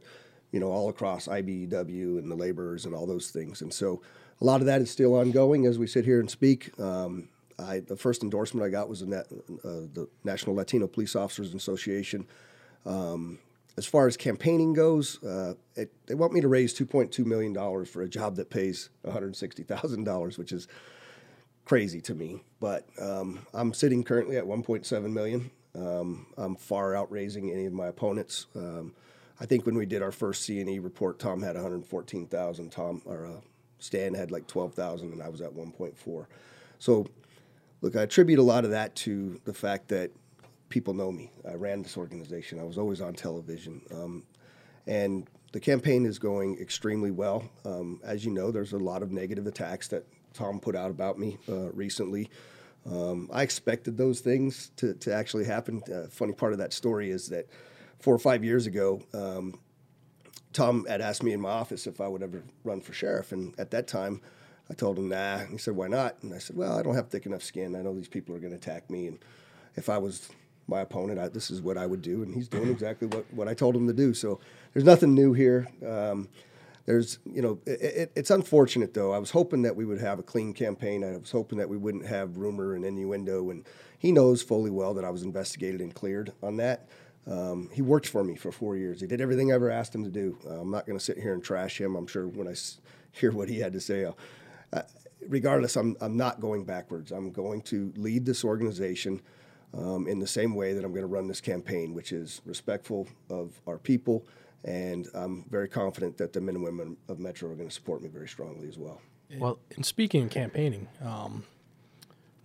you know all across IBEW and the laborers and all those things. And so a lot of that is still ongoing as we sit here and speak. Um, I, the first endorsement I got was that, uh, the National Latino Police Officers Association. Um, as far as campaigning goes, uh, it, they want me to raise $2.2 million for a job that pays $160,000, which is crazy to me. But um, I'm sitting currently at 1.7 million. Um, I'm far outraising any of my opponents. Um, I think when we did our first C&E report, Tom had 114,000. Tom or uh, Stan had like 12,000 and I was at 1.4. So, look, I attribute a lot of that to the fact that people know me. I ran this organization. I was always on television. Um, and the campaign is going extremely well. Um, as you know, there's a lot of negative attacks that Tom put out about me uh, recently. Um, I expected those things to, to actually happen. Uh, funny part of that story is that four or five years ago, um, Tom had asked me in my office if I would ever run for sheriff, and at that time, I told him nah. He said, "Why not?" And I said, "Well, I don't have thick enough skin. I know these people are going to attack me, and if I was my opponent, I, this is what I would do." And he's doing exactly what, what I told him to do. So there's nothing new here. Um, there's, you know, it, it, it's unfortunate though. I was hoping that we would have a clean campaign. I was hoping that we wouldn't have rumor and innuendo. And he knows fully well that I was investigated and cleared on that. Um, he worked for me for four years. He did everything I ever asked him to do. Uh, I'm not going to sit here and trash him. I'm sure when I s- hear what he had to say, uh, regardless, I'm, I'm not going backwards. I'm going to lead this organization um, in the same way that I'm going to run this campaign, which is respectful of our people. And I'm very confident that the men and women of Metro are going to support me very strongly as well. Well, and speaking of campaigning, um,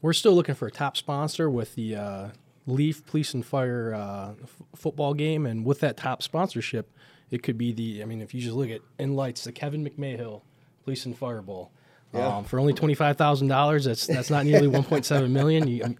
we're still looking for a top sponsor with the uh, Leaf Police and Fire uh, f- football game, and with that top sponsorship, it could be the. I mean, if you just look at in lights, the Kevin McMahill Police and Fire Bowl. Yeah. Um, for only twenty five thousand dollars, that's that's not nearly one point seven million. You,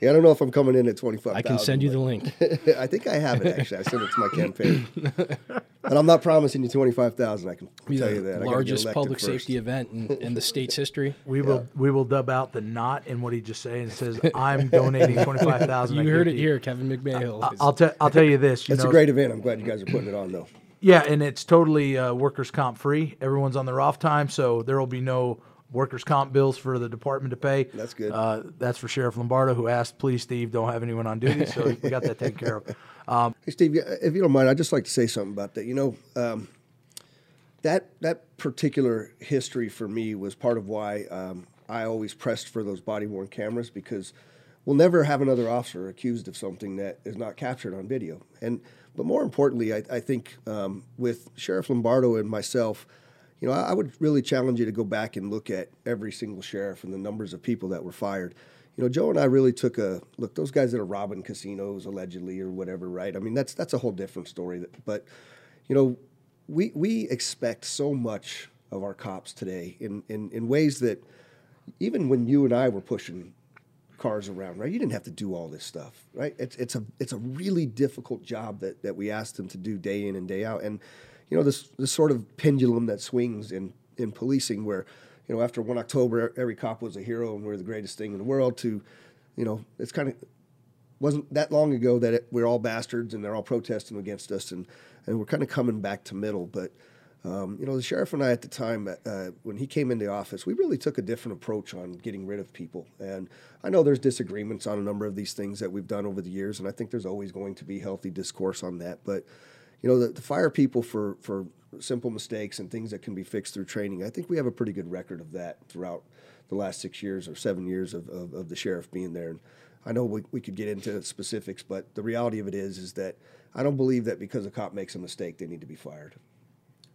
Yeah, I don't know if I'm coming in at 25. I can send you the link. (laughs) I think I have it actually. I sent it to my campaign, (laughs) and I'm not promising you 25,000. I can Be tell the you that. I gotta get largest public first. safety event in, in the state's history. (laughs) We will we will dub out the not in what he just said and says I'm donating twenty five thousand. You heard it here, Kevin McMahill. I'll tell I'll tell you this. You It's know, a great event. I'm glad you guys are putting it on though. Yeah, and it's totally uh, workers' comp free. Everyone's on their off time, so there will be no workers' comp bills for the department to pay. That's good. Uh, that's for Sheriff Lombardo, who asked, "Please, Steve, don't have anyone on duty." So we got that taken care of. (laughs) Um, Hey, Steve, if you don't mind, I'd just like to say something about that. You know, um, that that particular history for me was part of why um, I always pressed for those body worn cameras because we'll never have another officer accused of something that is not captured on video. And but more importantly, I, I think um, with Sheriff Lombardo and myself, you know, I, I would really challenge you to go back and look at every single sheriff and the numbers of people that were fired. You know, Joe and I really took a look. Those guys that are robbing casinos allegedly or whatever, right? I mean, that's that's a whole different story. But you know, we we expect so much of our cops today in in, in ways that even when you and I were pushing cars around, right? You didn't have to do all this stuff, right? It's it's a it's a really difficult job that that we asked them to do day in and day out, and you know this this sort of pendulum that swings in in policing, where you know after one October, every cop was a hero and we're the greatest thing in the world. To you know, it's kind of wasn't that long ago that it, we're all bastards and they're all protesting against us, and and we're kind of coming back to middle, but. Um, you know, the sheriff and I at the time, uh, when he came into office, we really took a different approach on getting rid of people. And I know there's disagreements on a number of these things that we've done over the years, and I think there's always going to be healthy discourse on that. But you know, the, the fire people for for simple mistakes and things that can be fixed through training. I think we have a pretty good record of that throughout the last six years or seven years of, of, of the sheriff being there. And I know we, we could get into specifics, but the reality of it is is that I don't believe that because a cop makes a mistake, they need to be fired.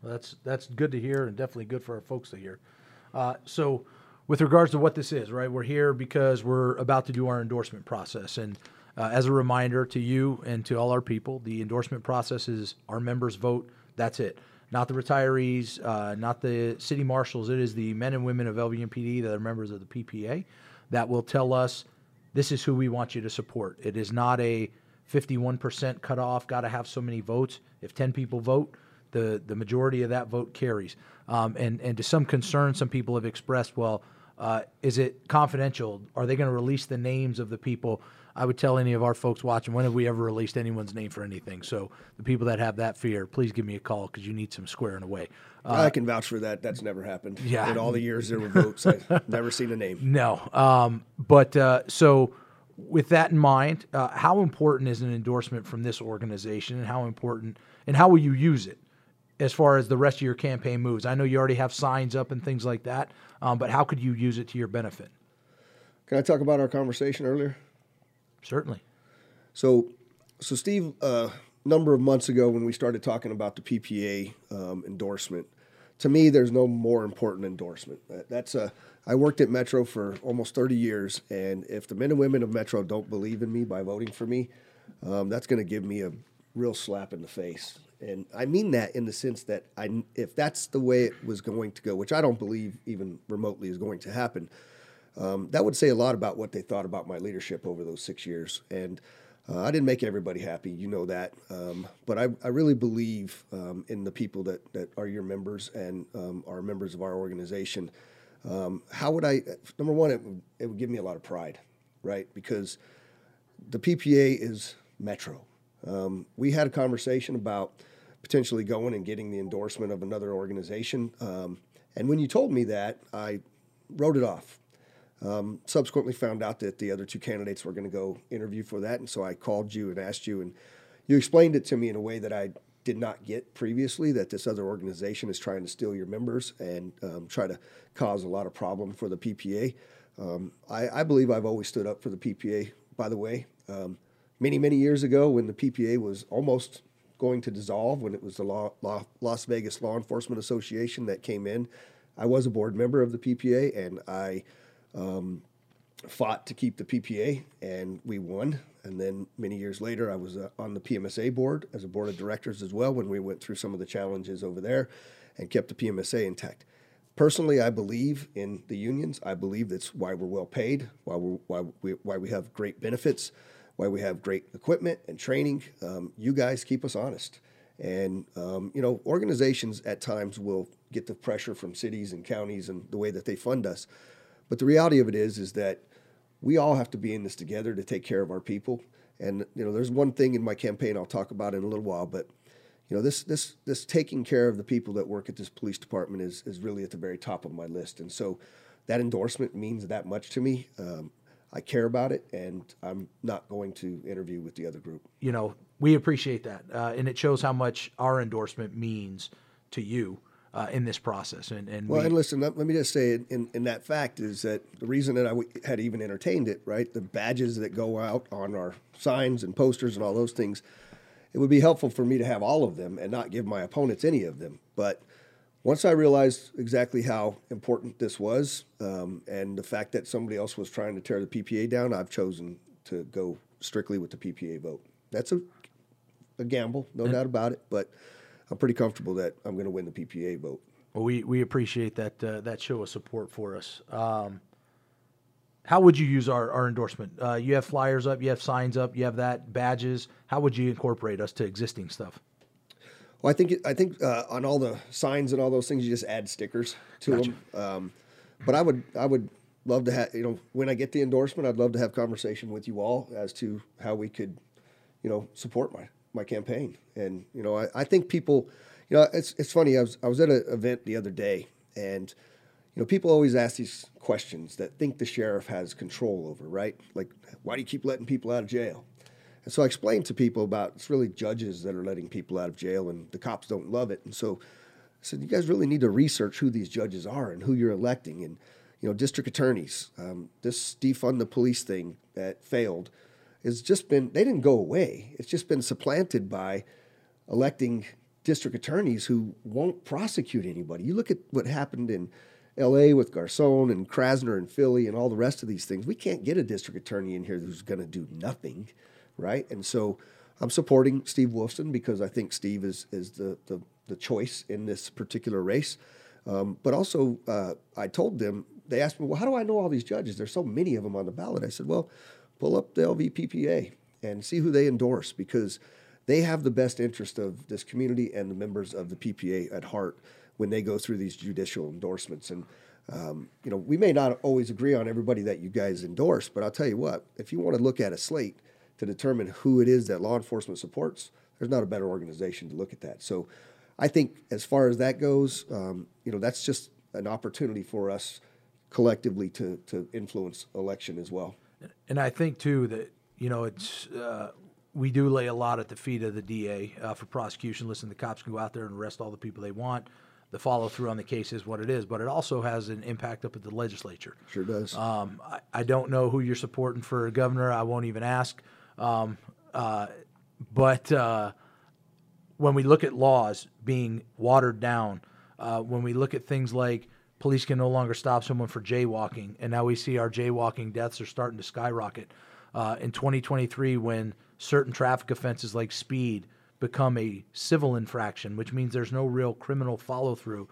Well, that's that's good to hear, and definitely good for our folks to hear. Uh, so, with regards to what this is, right? We're here because we're about to do our endorsement process, and uh, as a reminder to you and to all our people, the endorsement process is our members vote. That's it. Not the retirees, uh, not the city marshals. It is the men and women of LVMPD that are members of the PPA that will tell us this is who we want you to support. It is not a 51% cutoff, got to have so many votes. If 10 people vote, the, the majority of that vote carries. Um, and, and to some concern, some people have expressed, well, uh, is it confidential? Are they going to release the names of the people? I would tell any of our folks watching, when have we ever released anyone's name for anything? So the people that have that fear, please give me a call because you need some squaring away. I can vouch for that. That's never happened. yeah. In all the years there were votes, I've (laughs) never seen a name. No. Um, but uh, so, with that in mind, uh, how important is an endorsement from this organization, and how important, and how will you use it as far as the rest of your campaign moves? I know you already have signs up and things like that, um, but how could you use it to your benefit? Can I talk about our conversation earlier? Certainly. So, so Steve, a uh, number of months ago when we started talking about the PPA um, endorsement, to me, there's no more important endorsement. That's a. I worked at Metro for almost 30 years, and if the men and women of Metro don't believe in me by voting for me, um, that's going to give me a real slap in the face. And I mean that in the sense that I, if that's the way it was going to go, which I don't believe even remotely is going to happen, um, that would say a lot about what they thought about my leadership over those six years. And uh, I didn't make everybody happy, you know that. Um, but I, I really believe um, in the people that, that are your members and um, are members of our organization. Um, how would I, number one, it would, it would give me a lot of pride, right? Because the PPA is Metro. Um, we had a conversation about potentially going and getting the endorsement of another organization. And when you told me that, I wrote it off. Um, subsequently, found out that the other two candidates were going to go interview for that, and so I called you and asked you, and you explained it to me in a way that I did not get previously. That this other organization is trying to steal your members and um, try to cause a lot of problem for the PPA. Um, I, I believe I've always stood up for the PPA. By the way, um, many many years ago, when the PPA was almost going to dissolve, when it was the Law, Law, Las Vegas Law Enforcement Association that came in, I was a board member of the PPA, and I um, fought to keep the PPA, and we won. And then many years later, I was uh, on the PMSA board as a board of directors as well when we went through some of the challenges over there and kept the PMSA intact. Personally, I believe in the unions. I believe that's why we're well paid, why, we're, why, we, why we have great benefits, why we have great equipment and training. Um, you guys keep us honest. And, um, you know, organizations at times will get the pressure from cities and counties and the way that they fund us. But the reality of it is, is that we all have to be in this together to take care of our people. And you know, there's one thing in my campaign I'll talk about in a little while, but you know, this this this taking care of the people that work at this police department is is really at the very top of my list, and so that endorsement means that much to me. Um, I care about it, and I'm not going to interview with the other group. You know, we appreciate that, uh, and it shows how much our endorsement means to you uh, in this process. And, and Well, we, and listen, let, let me just say, in, in that fact, is that the reason that I w- had even entertained it, right? The badges that go out on our signs and posters and all those things, it would be helpful for me to have all of them and not give my opponents any of them. But once I realized exactly how important this was, um, and the fact that somebody else was trying to tear the PPA down, I've chosen to go strictly with the PPA vote. That's a, a gamble, no doubt about it, but I'm pretty comfortable that I'm going to win the PPA vote. well, we we appreciate that uh, that show of support for us. Um, how would you use our, our endorsement? Uh, you have flyers up, you have signs up, you have that badges. How would you incorporate us to existing stuff? Well, I think I think uh, on all the signs and all those things, you just add stickers to them. Um, but I would I would love to have you know when I get the endorsement, I'd love to have conversation with you all as to how we could you know support my my campaign. And you know I, I think people you know it's it's funny. I was I was at an event the other day and. You know, people always ask these questions that think the sheriff has control over, right? Like, why do you keep letting people out of jail? And so I explained to people about it's really judges that are letting people out of jail, and the cops don't love it. And so I said, you guys really need to research who these judges are and who you're electing, and you know, district attorneys. Um, this defund the police thing that failed has just been they didn't go away. It's just been supplanted by electing district attorneys who won't prosecute anybody. You look at what happened in L.A. with Gascón and Krasner and Philly and all the rest of these things. We can't get a district attorney in here who's going to do nothing, right? And so I'm supporting Steve Wolfson because I think Steve is is the the, the choice in this particular race. Um, but also, uh, I told them they asked me, well, how do I know all these judges? There's so many of them on the ballot. I said, well, pull up the LVPPA and see who they endorse because they have the best interest of this community and the members of the PPA at heart when they go through these judicial endorsements. And um, you know, we may not always agree on everybody that you guys endorse, but I'll tell you what: if you want to look at a slate to determine who it is that law enforcement supports, there's not a better organization to look at that. So, I think as far as that goes, um, you know, that's just an opportunity for us collectively to to influence election as well. And I think too that you know it's uh, we do lay a lot at the feet of the DA uh, for prosecution. Listen, the cops can go out there and arrest all the people they want. The follow through on the case is what it is, but it also has an impact up at the legislature. Sure does. Um, I, I don't know who you're supporting for governor. I won't even ask. Um, uh, but uh, when we look at laws being watered down, uh, when we look at things like police can no longer stop someone for jaywalking, and now we see our jaywalking deaths are starting to skyrocket. Uh, in 2023, when certain traffic offenses like speed become a civil infraction, which means there's no real criminal follow through.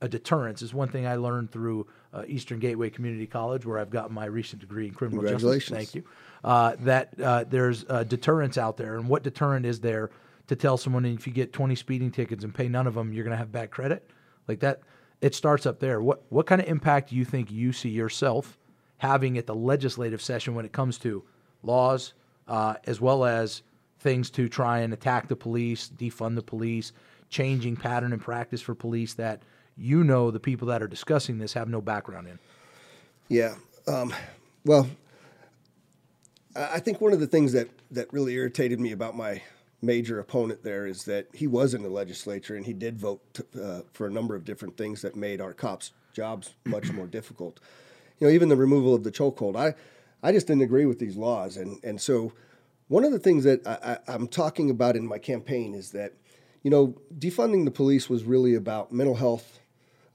A deterrence is one thing I learned through uh, Eastern Gateway Community College, where I've gotten my recent degree in criminal justice. Thank you. Uh, that uh, there's deterrence out there, and what deterrent is there to tell someone if you get 20 speeding tickets and pay none of them, you're going to have bad credit? Like that, it starts up there. What what kind of impact do you think you see yourself having at the legislative session when it comes to laws, uh, as well as things to try and attack the police, defund the police, changing pattern and practice for police that you know the people that are discussing this have no background in? Yeah. Um, well, I think one of the things that, that really irritated me about my major opponent there is that he was in the legislature and he did vote to, uh, for a number of different things that made our cops' jobs much more difficult. You know, even the removal of the chokehold. I, I just didn't agree with these laws, and and so one of the things that I, I, I'm talking about in my campaign is that, you know, defunding the police was really about mental health,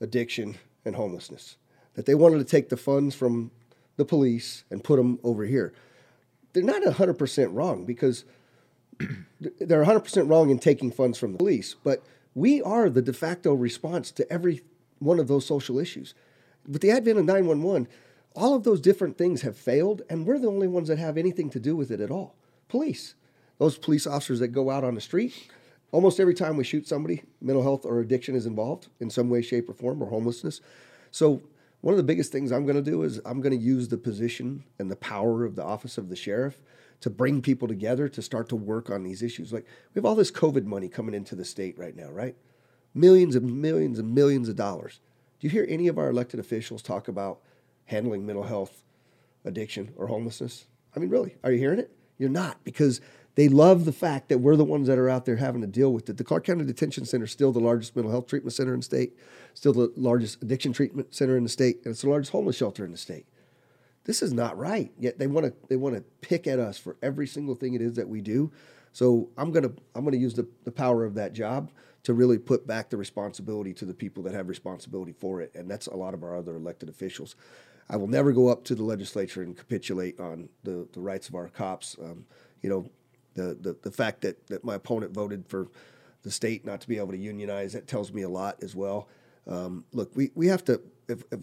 addiction, and homelessness. That they wanted to take the funds from the police and put them over here. They're not 100% wrong because they're 100% wrong in taking funds from the police, but we are the de facto response to every one of those social issues. With the advent of 911, all of those different things have failed, and we're the only ones that have anything to do with it at all. Police, those police officers that go out on the street, almost every time we shoot somebody, mental health or addiction is involved in some way, shape, or form, or homelessness. So, one of the biggest things I'm going to do is I'm going to use the position and the power of the office of the sheriff to bring people together to start to work on these issues. Like we have all this COVID money coming into the state right now, right? Millions and millions and millions of dollars. Do you hear any of our elected officials talk about handling mental health, addiction, or homelessness? I mean, really, are you hearing it? You're not because they love the fact that we're the ones that are out there having to deal with it. The Clark County Detention Center is still the largest mental health treatment center in the state, still the largest addiction treatment center in the state, and it's the largest homeless shelter in the state this is not right. Yet they want to they want to pick at us for every single thing it is that we do. So I'm gonna I'm gonna use the, the power of that job to really put back the responsibility to the people that have responsibility for it, and that's a lot of our other elected officials. I will never go up to the legislature and capitulate on the, the rights of our cops. Um, you know, the, the the fact that that my opponent voted for the state not to be able to unionize that tells me a lot as well. Um, look, we, we have to if, if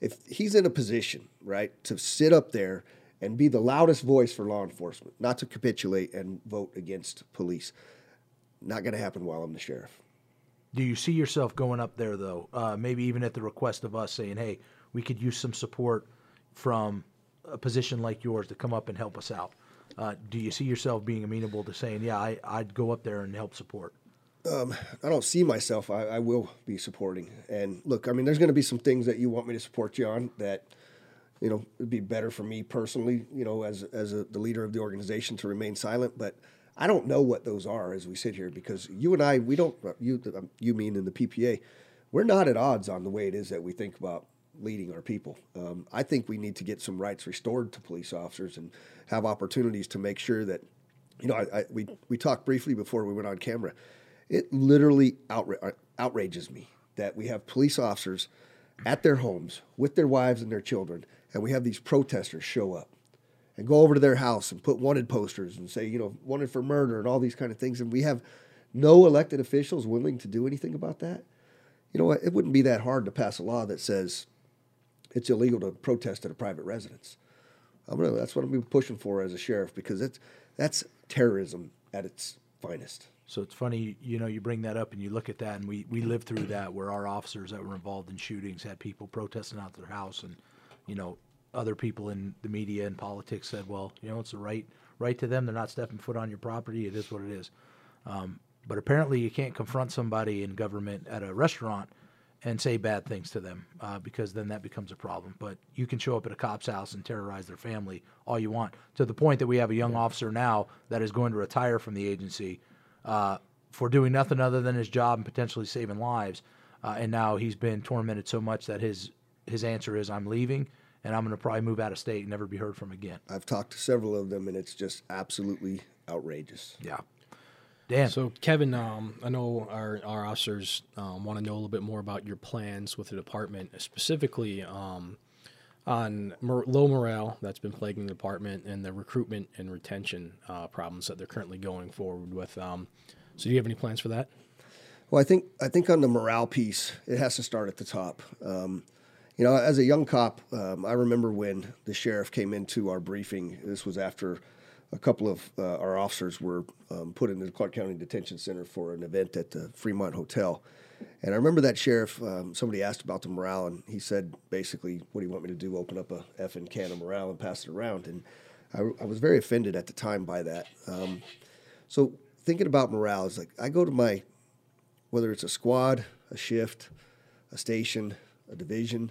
if he's in a position, right, to sit up there and be the loudest voice for law enforcement, not to capitulate and vote against police, not going to happen while I'm the sheriff. Do you see yourself going up there though? Uh, maybe even at the request of us, saying, "Hey, we could use some support from a position like yours to come up and help us out." Uh, do you see yourself being amenable to saying, "Yeah, I, I'd go up there and help support"? Um, I don't see myself. I, I, will be supporting. And look, I mean, there's going to be some things that you want me to support you on that, you know, it'd be better for me personally, you know, as as a, the leader of the organization to remain silent. But I don't know what those are as we sit here because you and I, we don't. Uh, you um, you mean in the PPA, we're not at odds on the way it is that we think about leading our people. Um, I think we need to get some rights restored to police officers and have opportunities to make sure that, you know, I, I, we we talked briefly before we went on camera it literally outra- uh, outrages me that we have police officers at their homes with their wives and their children, and we have these protesters show up and go over to their house and put wanted posters and say, you know, wanted for murder and all these kind of things. And we have no elected officials willing to do anything about that. You know what? It wouldn't be that hard to pass a law that says it's illegal to protest at a private residence. I'm gonna, that's what I'm pushing for as a sheriff because it's, that's terrorism at its finest. So it's funny, you know, you bring that up and you look at that, and we, we lived through that where our officers that were involved in shootings had people protesting out their house, and you know, other people in the media and politics said, well, you know, it's a right right to them. They're not stepping foot on your property. It is what it is. Um, but apparently, you can't confront somebody in government at a restaurant and say bad things to them uh, because then that becomes a problem. But you can show up at a cop's house and terrorize their family all you want to the point that we have a young officer now that is going to retire from the agency uh, for doing nothing other than his job and potentially saving lives. Uh, and now he's been tormented so much that his his answer is, "I'm leaving." And I'm going to probably move out of state and never be heard from again. I've talked to several of them, and it's just absolutely outrageous. Yeah. Dan. So, Kevin, um, I know our, our officers um, want to know a little bit more about your plans with the department, specifically um, on mor- low morale that's been plaguing the department and the recruitment and retention uh, problems that they're currently going forward with. Um, so, do you have any plans for that? Well, I think I think on the morale piece, it has to start at the top. Um, you know, as a young cop, um, I remember when the sheriff came into our briefing. This was after a couple of uh, our officers were um, put into the Clark County Detention Center for an event at the Fremont Hotel. And I remember that sheriff, um, somebody asked about the morale, and he said basically, What do you want me to do? Open up a effing can of morale and pass it around. And I, I was very offended at the time by that. Um, so thinking about morale is like, I go to my, whether it's a squad, a shift, a station, a division,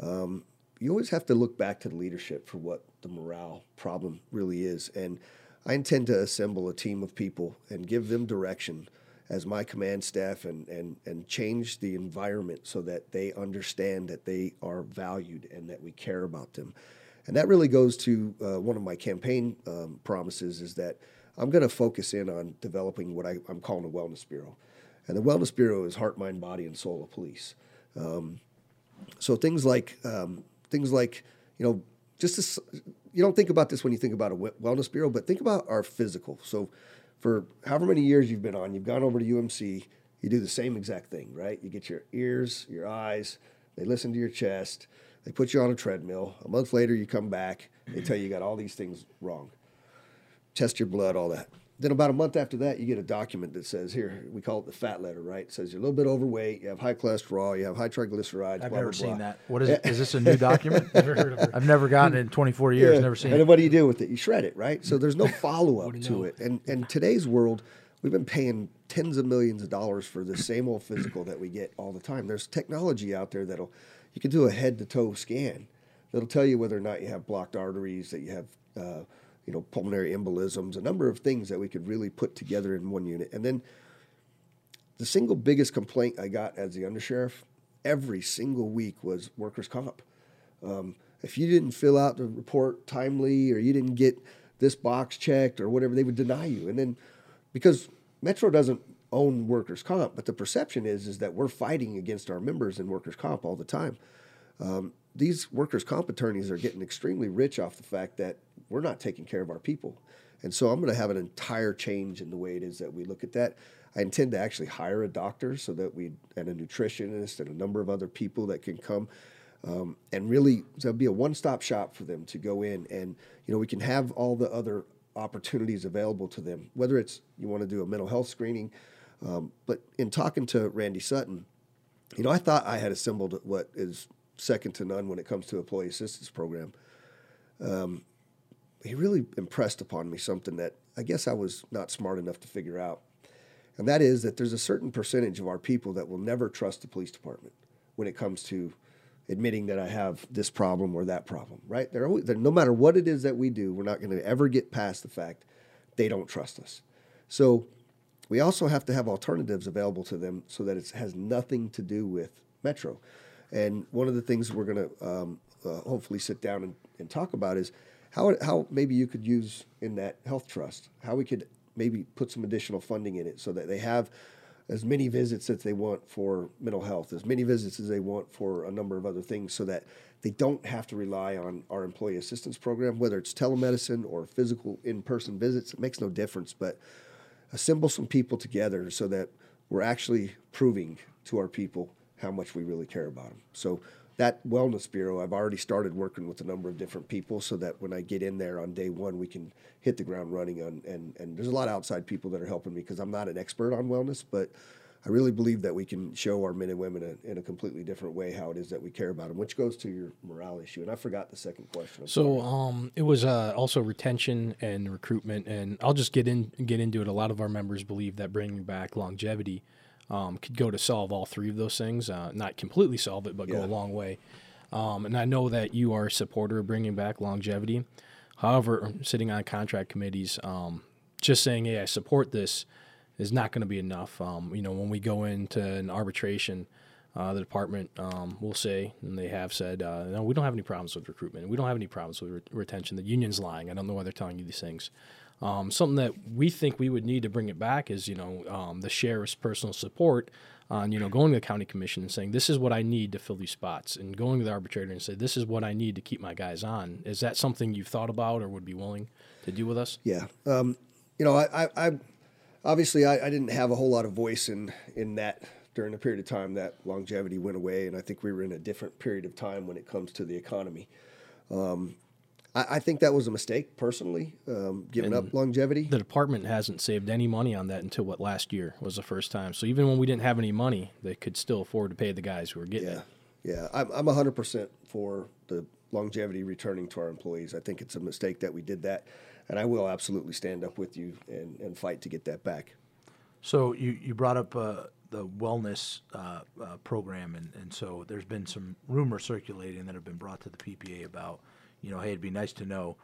um, you always have to look back to the leadership for what the morale problem really is. And I intend to assemble a team of people and give them direction as my command staff and, and, and change the environment so that they understand that they are valued and that we care about them. And that really goes to uh, one of my campaign um, promises is that I'm going to focus in on developing what I, am calling a wellness bureau. And the wellness bureau is heart, mind, body, and soul of police. Um, so things like um, things like you know just this, you don't think about this when you think about a wellness bureau, but think about our physical. So for however many years you've been on, you've gone over to UMC, you do the same exact thing, right? You get your ears, your eyes, they listen to your chest, they put you on a treadmill. A month later, you come back, they tell you you got all these things wrong. Test your blood, all that. Then about a month after that, you get a document that says, here, we call it the fat letter, right? It says you're a little bit overweight, you have high cholesterol, you have high triglycerides. I've blah, never blah, seen blah. that. What is it? (laughs) Is this a new document? (laughs) I've never gotten it in 24 years. Yeah. Never seen and it. what do you do with it? You shred it, right? So there's no (laughs) follow up to it. And and today's world, we've been paying tens of millions of dollars for the same old physical that we get all the time. There's technology out there that'll you can do a head to toe scan that'll tell you whether or not you have blocked arteries, that you have uh, you know pulmonary embolisms, a number of things that we could really put together in one unit. And then the single biggest complaint I got as the undersheriff every single week was workers' comp. Um, if you didn't fill out the report timely or you didn't get this box checked or whatever, they would deny you. And then because Metro doesn't own workers' comp, but the perception is is that we're fighting against our members in workers' comp all the time. Um, these workers' comp attorneys are getting extremely rich off the fact that we're not taking care of our people. And so I'm going to have an entire change in the way it is that we look at that. I intend to actually hire a doctor so that we, and a nutritionist and a number of other people that can come um, and really there'll be a one-stop shop for them to go in and you know we can have all the other opportunities available to them whether it's you want to do a mental health screening um, but in talking to randy sutton you know i thought i had assembled what is second to none when it comes to employee assistance program um, he really impressed upon me something that i guess i was not smart enough to figure out and that is that there's a certain percentage of our people that will never trust the police department when it comes to admitting that I have this problem or that problem, right? They're always, they're, no matter what it is that we do, we're not going to ever get past the fact they don't trust us. So we also have to have alternatives available to them so that it has nothing to do with Metro. And one of the things we're going to um, uh, hopefully sit down and, and talk about is how, how maybe you could use in that health trust, how we could maybe put some additional funding in it so that they have as many visits as they want for mental health, as many visits as they want for a number of other things, so that they don't have to rely on our employee assistance program, whether it's telemedicine or physical in person visits. It makes no difference, but assemble some people together so that we're actually proving to our people how much we really care about them. So that wellness bureau, I've already started working with a number of different people so that when I get in there on day one, we can hit the ground running on. And, and there's a lot of outside people that are helping me because I'm not an expert on wellness, but I really believe that we can show our men and women a, in a completely different way how it is that we care about them, which goes to your morale issue. And I forgot the second question. I'm So um, it was uh, also retention and recruitment, and I'll just get in get into it. A lot of our members believe that bringing back longevity um, could go to solve all three of those things. Uh, not completely solve it, but go a long way. Um, and I know that you are a supporter of bringing back longevity. However, sitting on contract committees, um, just saying, "Hey, I support this," is not going to be enough. Um, you know, when we go into an arbitration, uh, the department um, will say, and they have said, uh, "No, we don't have any problems with recruitment. We don't have any problems with re- retention. The union's lying. I don't know why they're telling you these things." Um, something that we think we would need to bring it back is, you know, um, the sheriff's personal support on, you know, going to the county commission and saying, "This is what I need to fill these spots," and going to the arbitrator and say, "This is what I need to keep my guys on." Is that something you've thought about or would be willing to do with us? Yeah. Um, you know, I, I, I obviously I, I didn't have a whole lot of voice in in that during the period of time that longevity went away, and I think we were in a different period of time when it comes to the economy. Um, I, I think that was a mistake personally, um, giving up longevity. The department hasn't saved any money on that until what last year was the first time. So even when we didn't have any money, they could still afford to pay the guys who were getting Yeah, it. yeah. I'm I'm 100 percent for the longevity returning to our employees. I think it's a mistake that we did that, and I will absolutely stand up with you and, and fight to get that back. So you, you brought up uh, the wellness uh, uh, program, and, and so there's been some rumors circulating that have been brought to the PPA about, you know, hey, it'd be nice to know.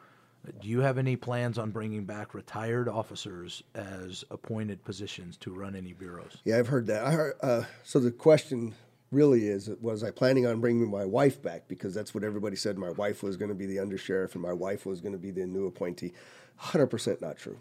Do you have any plans on bringing back retired officers as appointed positions to run any bureaus? Yeah, I've heard that. I heard, uh, so the question really is: Was I planning on bringing my wife back? Because that's what everybody said. My wife was going to be the undersheriff, and my wife was going to be the new appointee. Hundred percent not true.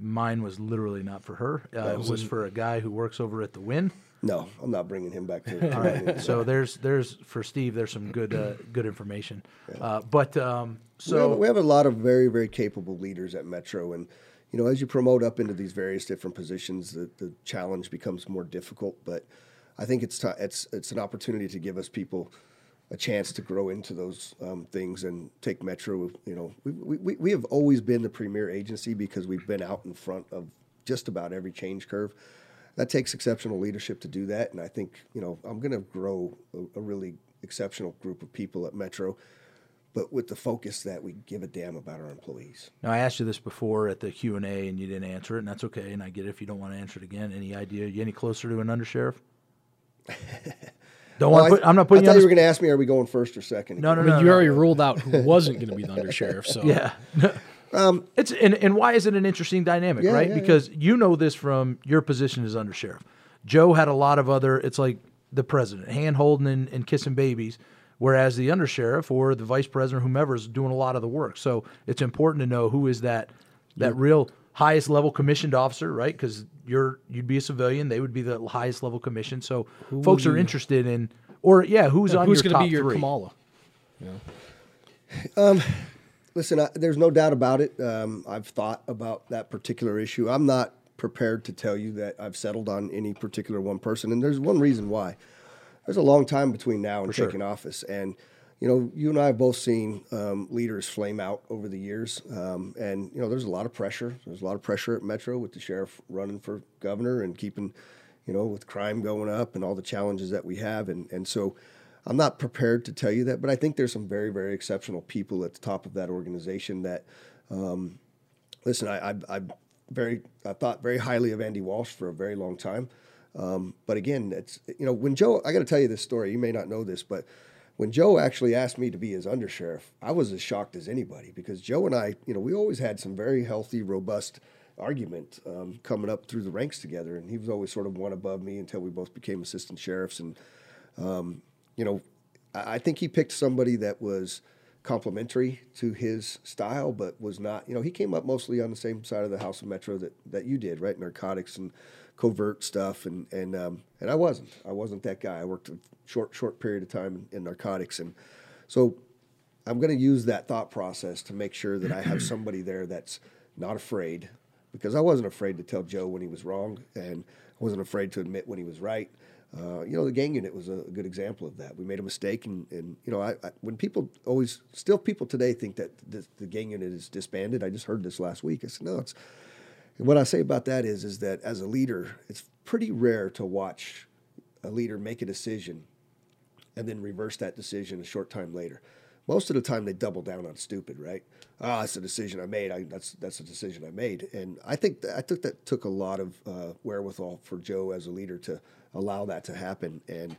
Mine was literally not for her. Uh, it was for a guy who works over at the Wynn. No, I'm not bringing him back to. (laughs) All right. So there's there's for Steve there's some good uh, good information. Uh, but um, we, have, so we have a lot of very, very capable leaders at Metro, and you know, as you promote up into these various different positions, the, the challenge becomes more difficult. But I think it's ti it's it's an opportunity to give us people a chance to grow into those um, things and take Metro. You know, we, we, we have always been the premier agency because we've been out in front of just about every change curve. That takes exceptional leadership to do that, and I think you know I'm going to grow a, a really exceptional group of people at Metro but with the focus that we give a damn about our employees. Now, I asked you this before at the Q and A, and you didn't answer it, and that's okay. And I get it if you don't want to answer it again. Any idea? You any closer to an undersheriff? (laughs) Don't want to put. I'm not putting I thought on you were going to ask me, are we going first or second? No, no, I no. you no. already ruled out who wasn't going to be the (laughs) undersheriff. So Yeah. (laughs) um, it's and, and why is it an interesting dynamic, Yeah, right? yeah, because you know this from your position as under sheriff. Joe had a lot of other. It's like the president, hand holding and, and kissing babies, whereas the under sheriff or the vice president, whomever, is doing a lot of the work. So it's important to know who is that that real highest level commissioned officer, right? Because you're you'd be a civilian, they would be the highest level commission. So folks are interested in, or yeah, who's on who's your going top to be your three? Kamala? Listen, I, there's no doubt about it. Um, I've thought about that particular issue. I'm not prepared to tell you that I've settled on any particular one person, and there's one reason why. There's a long time between now and taking office, and you know, you and I have both seen um, leaders flame out over the years, um, and you know, there's a lot of pressure. There's a lot of pressure at Metro with the sheriff running for governor and keeping, you know, with crime going up and all the challenges that we have, and and so. I'm not prepared to tell you that, but I think there's some very, very exceptional people at the top of that organization that, um, listen, I, I, I very, I thought very highly of Andy Walsh for a very long time. Um, but again, it's, you know, when Joe, I got to tell you this story, you may not know this, but when Joe actually asked me to be his undersheriff, I was as shocked as anybody because Joe and I, you know, we always had some very healthy, robust argument um, coming up through the ranks together. And he was always sort of one above me until we both became assistant sheriffs. And, um, you know, I think he picked somebody that was complementary to his style, but was not. You know, he came up mostly on the same side of the House of Metro that, that you did, right? Narcotics and covert stuff, and and um, and I wasn't. I wasn't that guy. I worked a short short period of time in, in narcotics, and so I'm going to use that thought process to make sure that I have (clears throat) somebody there that's not afraid, because I wasn't afraid to tell Joe when he was wrong, and I wasn't afraid to admit when he was right. Uh, you know, the gang unit was a, good example of that. We made a mistake, and, and you know, I, I, when people always, still people today think that the, the gang unit is disbanded. I just heard this last week. I said, no, it's. And what I say about that is, is that as a leader, it's pretty rare to watch a leader make a decision and then reverse that decision a short time later. Most of the time, they double down on stupid, right? Ah, that's a decision I made. I, that's that's a decision I made, and I think that, I think that took a lot of uh, wherewithal for Joe as a leader to allow that to happen. And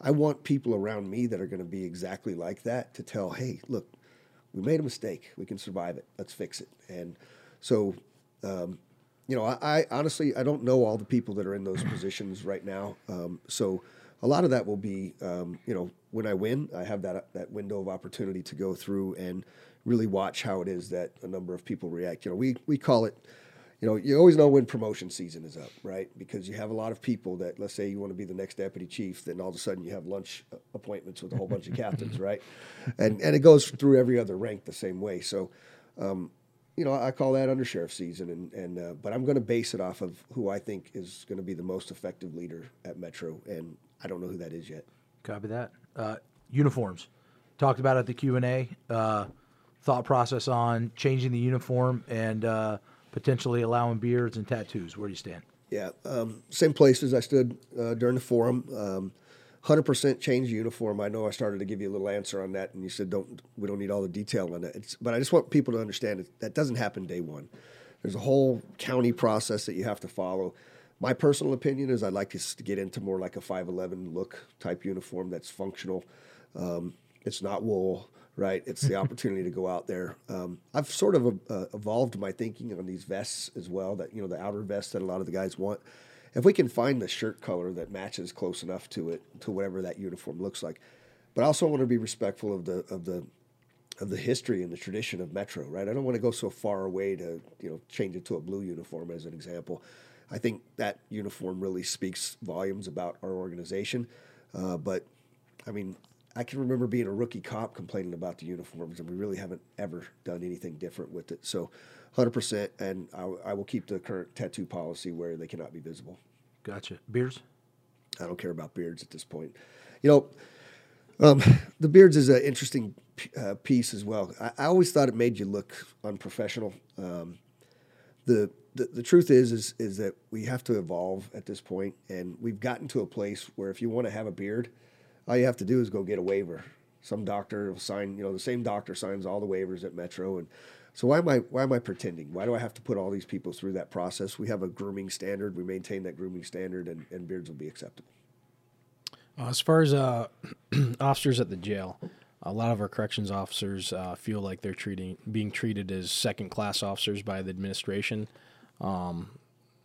I want people around me that are going to be exactly like that to tell, hey, look, we made a mistake. We can survive it. Let's fix it. And so, um, you know, I, I honestly I don't know all the people that are in those positions right now. Um, so a lot of that will be, um, you know, when I win, I have that that window of opportunity to go through and really watch how it is that a number of people react. You know, we we call it. You know, you always know when promotion season is up, right? Because you have a lot of people that, let's say, you want to be the next deputy chief, then all of a sudden you have lunch appointments with a whole bunch of captains, (laughs) right? And and it goes through every other rank the same way. So, um, you know, I call that undersheriff season, and and uh, but I'm going to base it off of who I think is going to be the most effective leader at Metro, and I don't know who that is yet. Copy that. Uh, uniforms. Talked about at the Q and A. Uh, thought process on changing the uniform and uh, potentially allowing beards and tattoos. Where do you stand? Yeah, um, same places I stood uh, during the forum. Um, 100% change uniform. I know I started to give you a little answer on that, and you said don't we don't need all the detail on that. It's, but I just want people to understand that that doesn't happen day one. There's a whole county process that you have to follow. My personal opinion is I'd like to get into more like a 511 look type uniform that's functional. Um, it's not wool, right? It's the (laughs) opportunity to go out there. Um, I've sort of uh, evolved my thinking on these vests as well. That you know the outer vest that a lot of the guys want. If we can find the shirt color that matches close enough to it to whatever that uniform looks like, but I also want to be respectful of the of the of the history and the tradition of Metro, right? I don't want to go so far away to you know change it to a blue uniform as an example. I think that uniform really speaks volumes about our organization. Uh, but I mean, I can remember being a rookie cop complaining about the uniforms, and we really haven't ever done anything different with it. So, 100%, and I, I will keep the current tattoo policy where they cannot be visible. Gotcha. Beards. I don't care about beards at this point. You know, Um, the beards is an interesting uh, piece as well. I, I, always thought it made you look unprofessional. Um, the, the the truth is is is that we have to evolve at this point, and we've gotten to a place where if you want to have a beard, all you have to do is go get a waiver. Some doctor will sign, you know, the same doctor signs all the waivers at Metro, and so why am I why am I pretending? Why do I have to put all these people through that process? We have a grooming standard. We maintain that grooming standard, and, and beards will be acceptable. Uh, as far as uh, (clears throat) officers at the jail, a lot of our corrections officers uh, feel like they're treating being treated as second class officers by the administration. Um,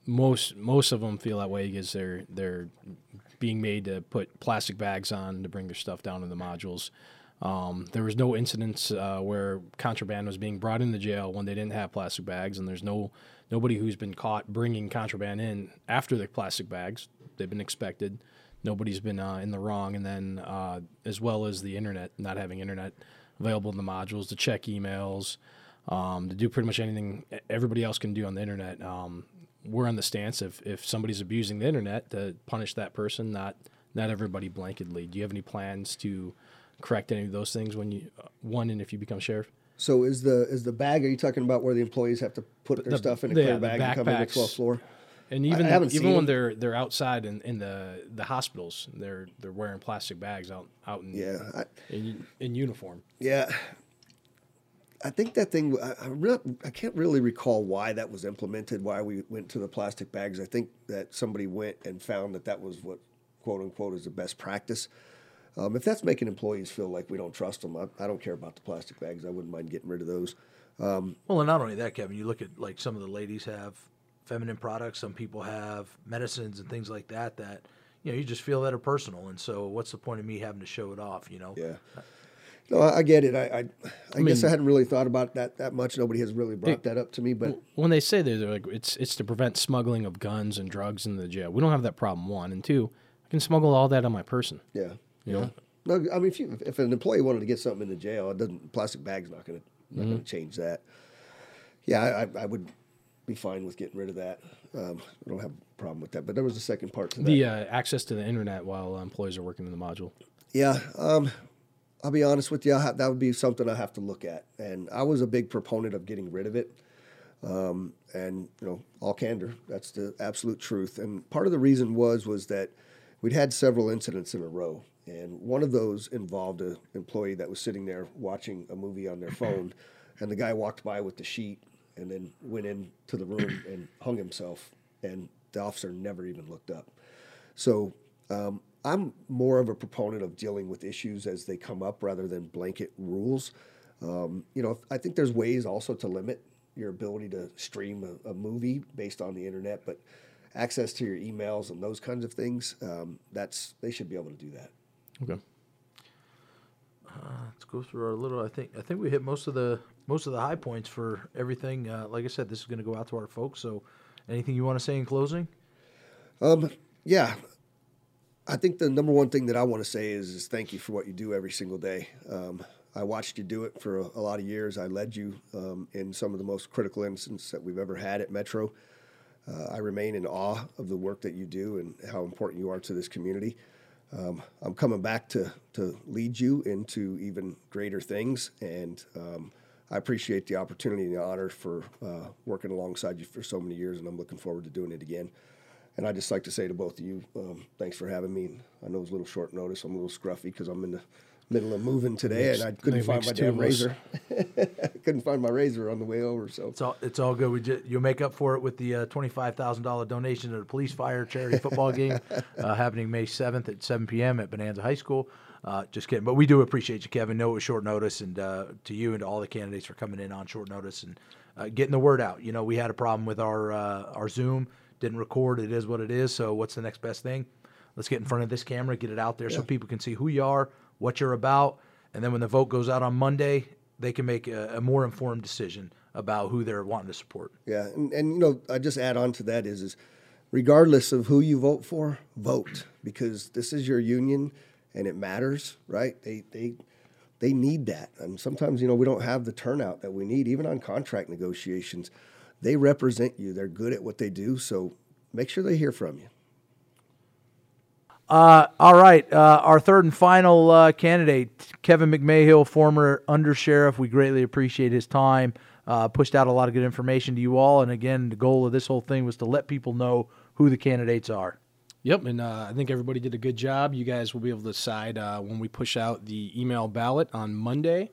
most most of them feel that way because they're they're being made to put plastic bags on to bring their stuff down to the modules. Um, there was no incidents uh, where contraband was being brought into jail when they didn't have plastic bags, and there's no nobody who's been caught bringing contraband in after the plastic bags. They've been expected. Nobody's been uh, in the wrong, and then uh, as well as the internet, not having internet available in the modules to check emails, um, to do pretty much anything everybody else can do on the internet. Um, we're on the stance if if somebody's abusing the internet to punish that person, not not everybody blanketly. Do you have any plans to correct any of those things when you uh, one and if you become sheriff? So is the is the bag? Are you talking about where the employees have to put their The- stuff in a clear the bag and come to the 12th floor? And even even when them. they're they're outside in, in the the hospitals, they're they're wearing plastic bags out out in Yeah, I, in, in uniform. yeah. I think that thing. I, I, re- I can't really recall why that was implemented. Why we went to the plastic bags. I think that somebody went and found that that was what quote unquote is the best practice. Um, if that's making employees feel like we don't trust them, I, I don't care about the plastic bags. I wouldn't mind getting rid of those. Well, and not only that, Kevin, you look at like some of the ladies have feminine products, some people have medicines and things like that that you know you just feel that are personal. And so, what's the point of me having to show it off? You know? Yeah. No, I, I get it. I, I, I, guess I hadn't really thought about that that much. Nobody has really brought that up to me, but When they say that, they're like it's it's to prevent smuggling of guns and drugs in the jail. We don't have that problem. One and two, I can smuggle all that on my person. yeah. You know, No, I mean, if, you, if an employee wanted to get something in the jail, it doesn't. Plastic bag's not going to not going to change that. Yeah, I, I, I would be fine with getting rid of that. Um, I don't have a problem with that. But there was a second part to that. the uh, access to the internet while employees are working in the module. Yeah, um, I'll be honest with you. I ha- that would be something I have to look at. And I was a big proponent of getting rid of it. Um, and you know, all candor, that's the absolute truth. And part of the reason was was that we'd had several incidents in a row, and one of those involved an employee that was sitting there watching a movie on their (coughs) phone, and the guy walked by with the sheet and then went into the room and hung himself, and the officer never even looked up. So um, I'm more of a proponent of dealing with issues as they come up rather than blanket rules. Um, you know, I think there's ways also to limit your ability to stream a, a movie based on the internet, but access to your emails and those kinds of things, um, that's they should be able to do that. Okay. Let's go through our little. I think I think we hit most of the most of the high points for everything. Uh, like I said, this is going to go out to our folks. So, anything you want to say in closing? Um, yeah, I think the number one thing that I want to say is, is thank you for what you do every single day. Um, I watched you do it for a, a lot of years. I led you um, in some of the most critical incidents that we've ever had at Metro. Uh, I remain in awe of the work that you do and how important you are to this community. Um, I'm coming back to, to lead you into even greater things, and um, I appreciate the opportunity and the honor for uh, working alongside you for so many years, and I'm looking forward to doing it again. And I'd just like to say to both of you, um, thanks for having me. I know it's a little short notice. I'm a little scruffy because I'm in the middle of moving today, and I couldn't find my damn razor. (laughs) Couldn't find my razor on the way over, so It's all it's all good. We just, you'll make up for it with the uh, twenty five thousand dollar donation to the police fire charity football game (laughs) uh, happening May seventh at seven p.m. at Bonanza High School. Uh, just kidding, but we do appreciate you, Kevin. Know it was short notice, and uh, to you and to all the candidates for coming in on short notice and uh, getting the word out. You know, we had a problem with our uh, our Zoom didn't record. It is what it is. So what's the next best thing? Let's get in front of this camera, get it out there so people can see who you are, what you're about, and then when the vote goes out on Monday, they can make a, a more informed decision about who they're wanting to support. Yeah, and, and you know, I just add on to that is, is regardless of who you vote for, vote because this is your union and it matters, right? They they they need that, and sometimes you know we don't have the turnout that we need, even on contract negotiations. They represent you; they're good at what they do, so make sure they hear from you. Uh, all right, uh, our third and final uh, candidate, Kevin McMahill, former undersheriff. We greatly appreciate his time. Uh, pushed out a lot of good information to you all, and again, the goal of this whole thing was to let people know who the candidates are. Yep, and uh, I think everybody did a good job. You guys will be able to decide uh, when we push out the email ballot on Monday.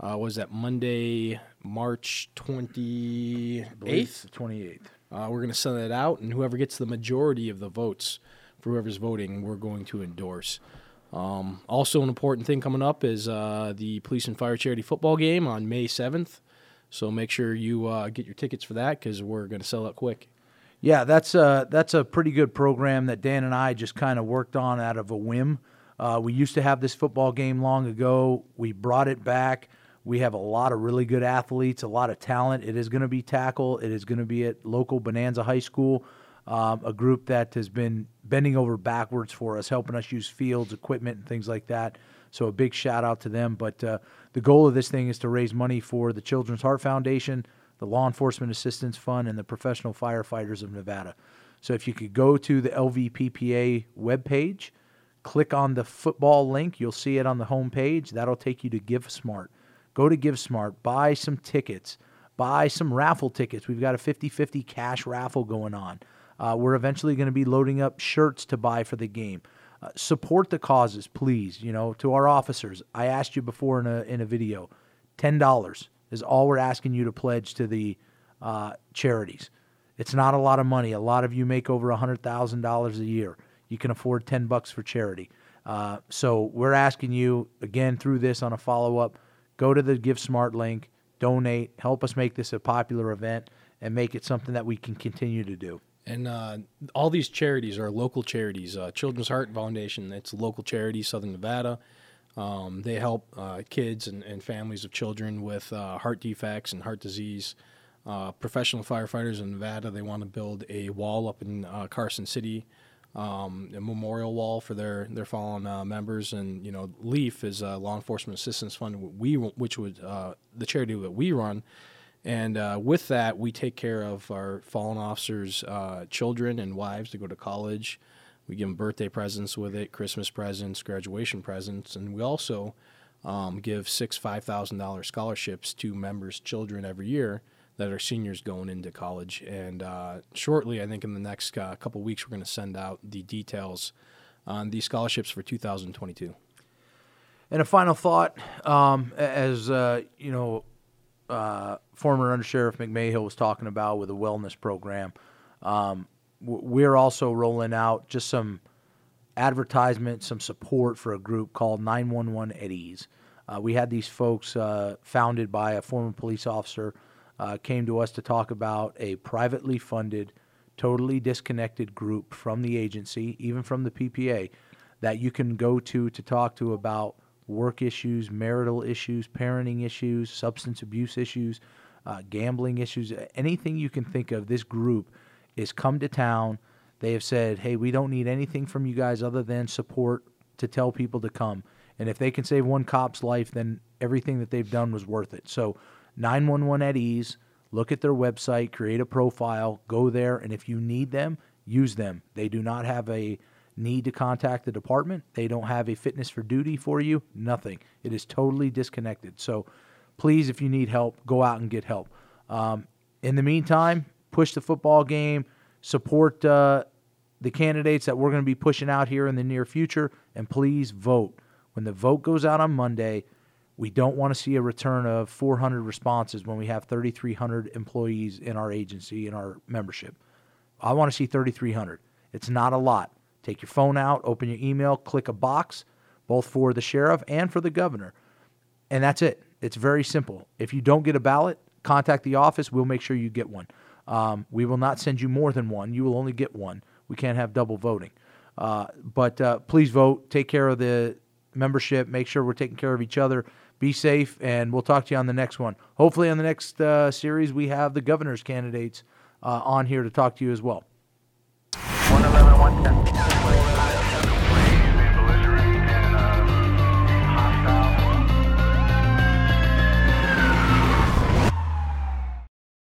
Was that Monday, March twenty eighth? Twenty eighth. we're going to send it out, and whoever gets the majority of the votes for whoever's voting, we're going to endorse. Um, also, an important thing coming up is uh, the Police and Fire Charity football game on May 7th. So make sure you uh, get your tickets for that because we're going to sell out quick. Yeah, that's a, that's a pretty good program that Dan and I just kind of worked on out of a whim. Uh, we used to have this football game long ago. We brought it back. We have a lot of really good athletes, a lot of talent. It is going to be tackle. It is going to be at local Bonanza High School um, a group that has been bending over backwards for us, helping us use fields, equipment, and things like that. So a big shout out to them. But uh, the goal of this thing is to raise money for the Children's Heart Foundation, the Law Enforcement Assistance Fund, and the Professional Firefighters of Nevada. So if you could go to the LVPPA webpage, click on the football link, you'll see it on the home page. That'll take you to GiveSmart. Go to GiveSmart, buy some tickets, buy some raffle tickets. We've got a 50 50 cash raffle going on. Uh, we're eventually going to be loading up shirts to buy for the game. Uh, support the causes, please. You know, to our officers, I asked you before in a in a video, ten dollars is all we're asking you to pledge to the uh, charities. It's not a lot of money. A lot of you make over hundred thousand dollars a year. You can afford ten bucks for charity. Uh, so we're asking you again through this on a follow up. Go to the Give Smart link, donate, help us make this a popular event, and make it something that we can continue to do. And uh, all these charities are local charities. Uh, Children's Heart Foundation, it's a local charity, Southern Nevada. Um, they help uh, kids and, and, families of children with uh, heart defects and heart disease. Uh, professional firefighters in Nevada, they want to build a wall up in uh, Carson City, um, a memorial wall for their their fallen members. And you know, LEAF is a law enforcement assistance fund, we which would the charity that we run and uh, with that, we take care of our fallen officers' uh, children and wives to go to college. We give them birthday presents with it, Christmas presents, graduation presents, and we also um, give six five thousand dollars scholarships to members' children every year that are seniors going into college. And uh, shortly, I think in the next uh, couple weeks, we're going to send out the details on these scholarships for 2022. And a final thought, um, as uh, you know, uh, former Under Sheriff McMahill was talking about with a wellness program. Um, we're also rolling out just some advertisement, some support for a group called 911 at Ease. Uh, we had these folks uh, founded by a former police officer, uh, came to us to talk about a privately funded, totally disconnected group from the agency, even from the PPA, that you can go to to talk to about work issues, marital issues, parenting issues, substance abuse issues, uh, gambling issues, anything you can think of. This group is come to town. They have said, hey, we don't need anything from you guys other than support to tell people to come. And if they can save one cop's life, then everything that they've done was worth it. So 911 at ease, look at their website, create a profile, go there, and if you need them, use them. They do not have a need to contact the department. They don't have a fitness for duty for you, nothing. It is totally disconnected. So please, if you need help, go out and get help. Um, in the meantime, push the football game, support uh, the candidates that we're going to be pushing out here in the near future, and please vote. When the vote goes out on Monday, we don't want to see a return of 400 responses when we have 3,300 employees in our agency, in our membership. I want to see 3,300. It's not a lot. Take your phone out, open your email, click a box, both for the sheriff and for the governor. And that's it. It's very simple. If you don't get a ballot, contact the office. We'll make sure you get one. Um, we will not send you more than one. You will only get one. We can't have double voting. Uh, but uh, please vote. Take care of the membership. Make sure we're taking care of each other. Be safe, and we'll talk to you on the next one. Hopefully, on the next uh, series, we have the governor's candidates uh, on here to talk to you as well. 111, 110.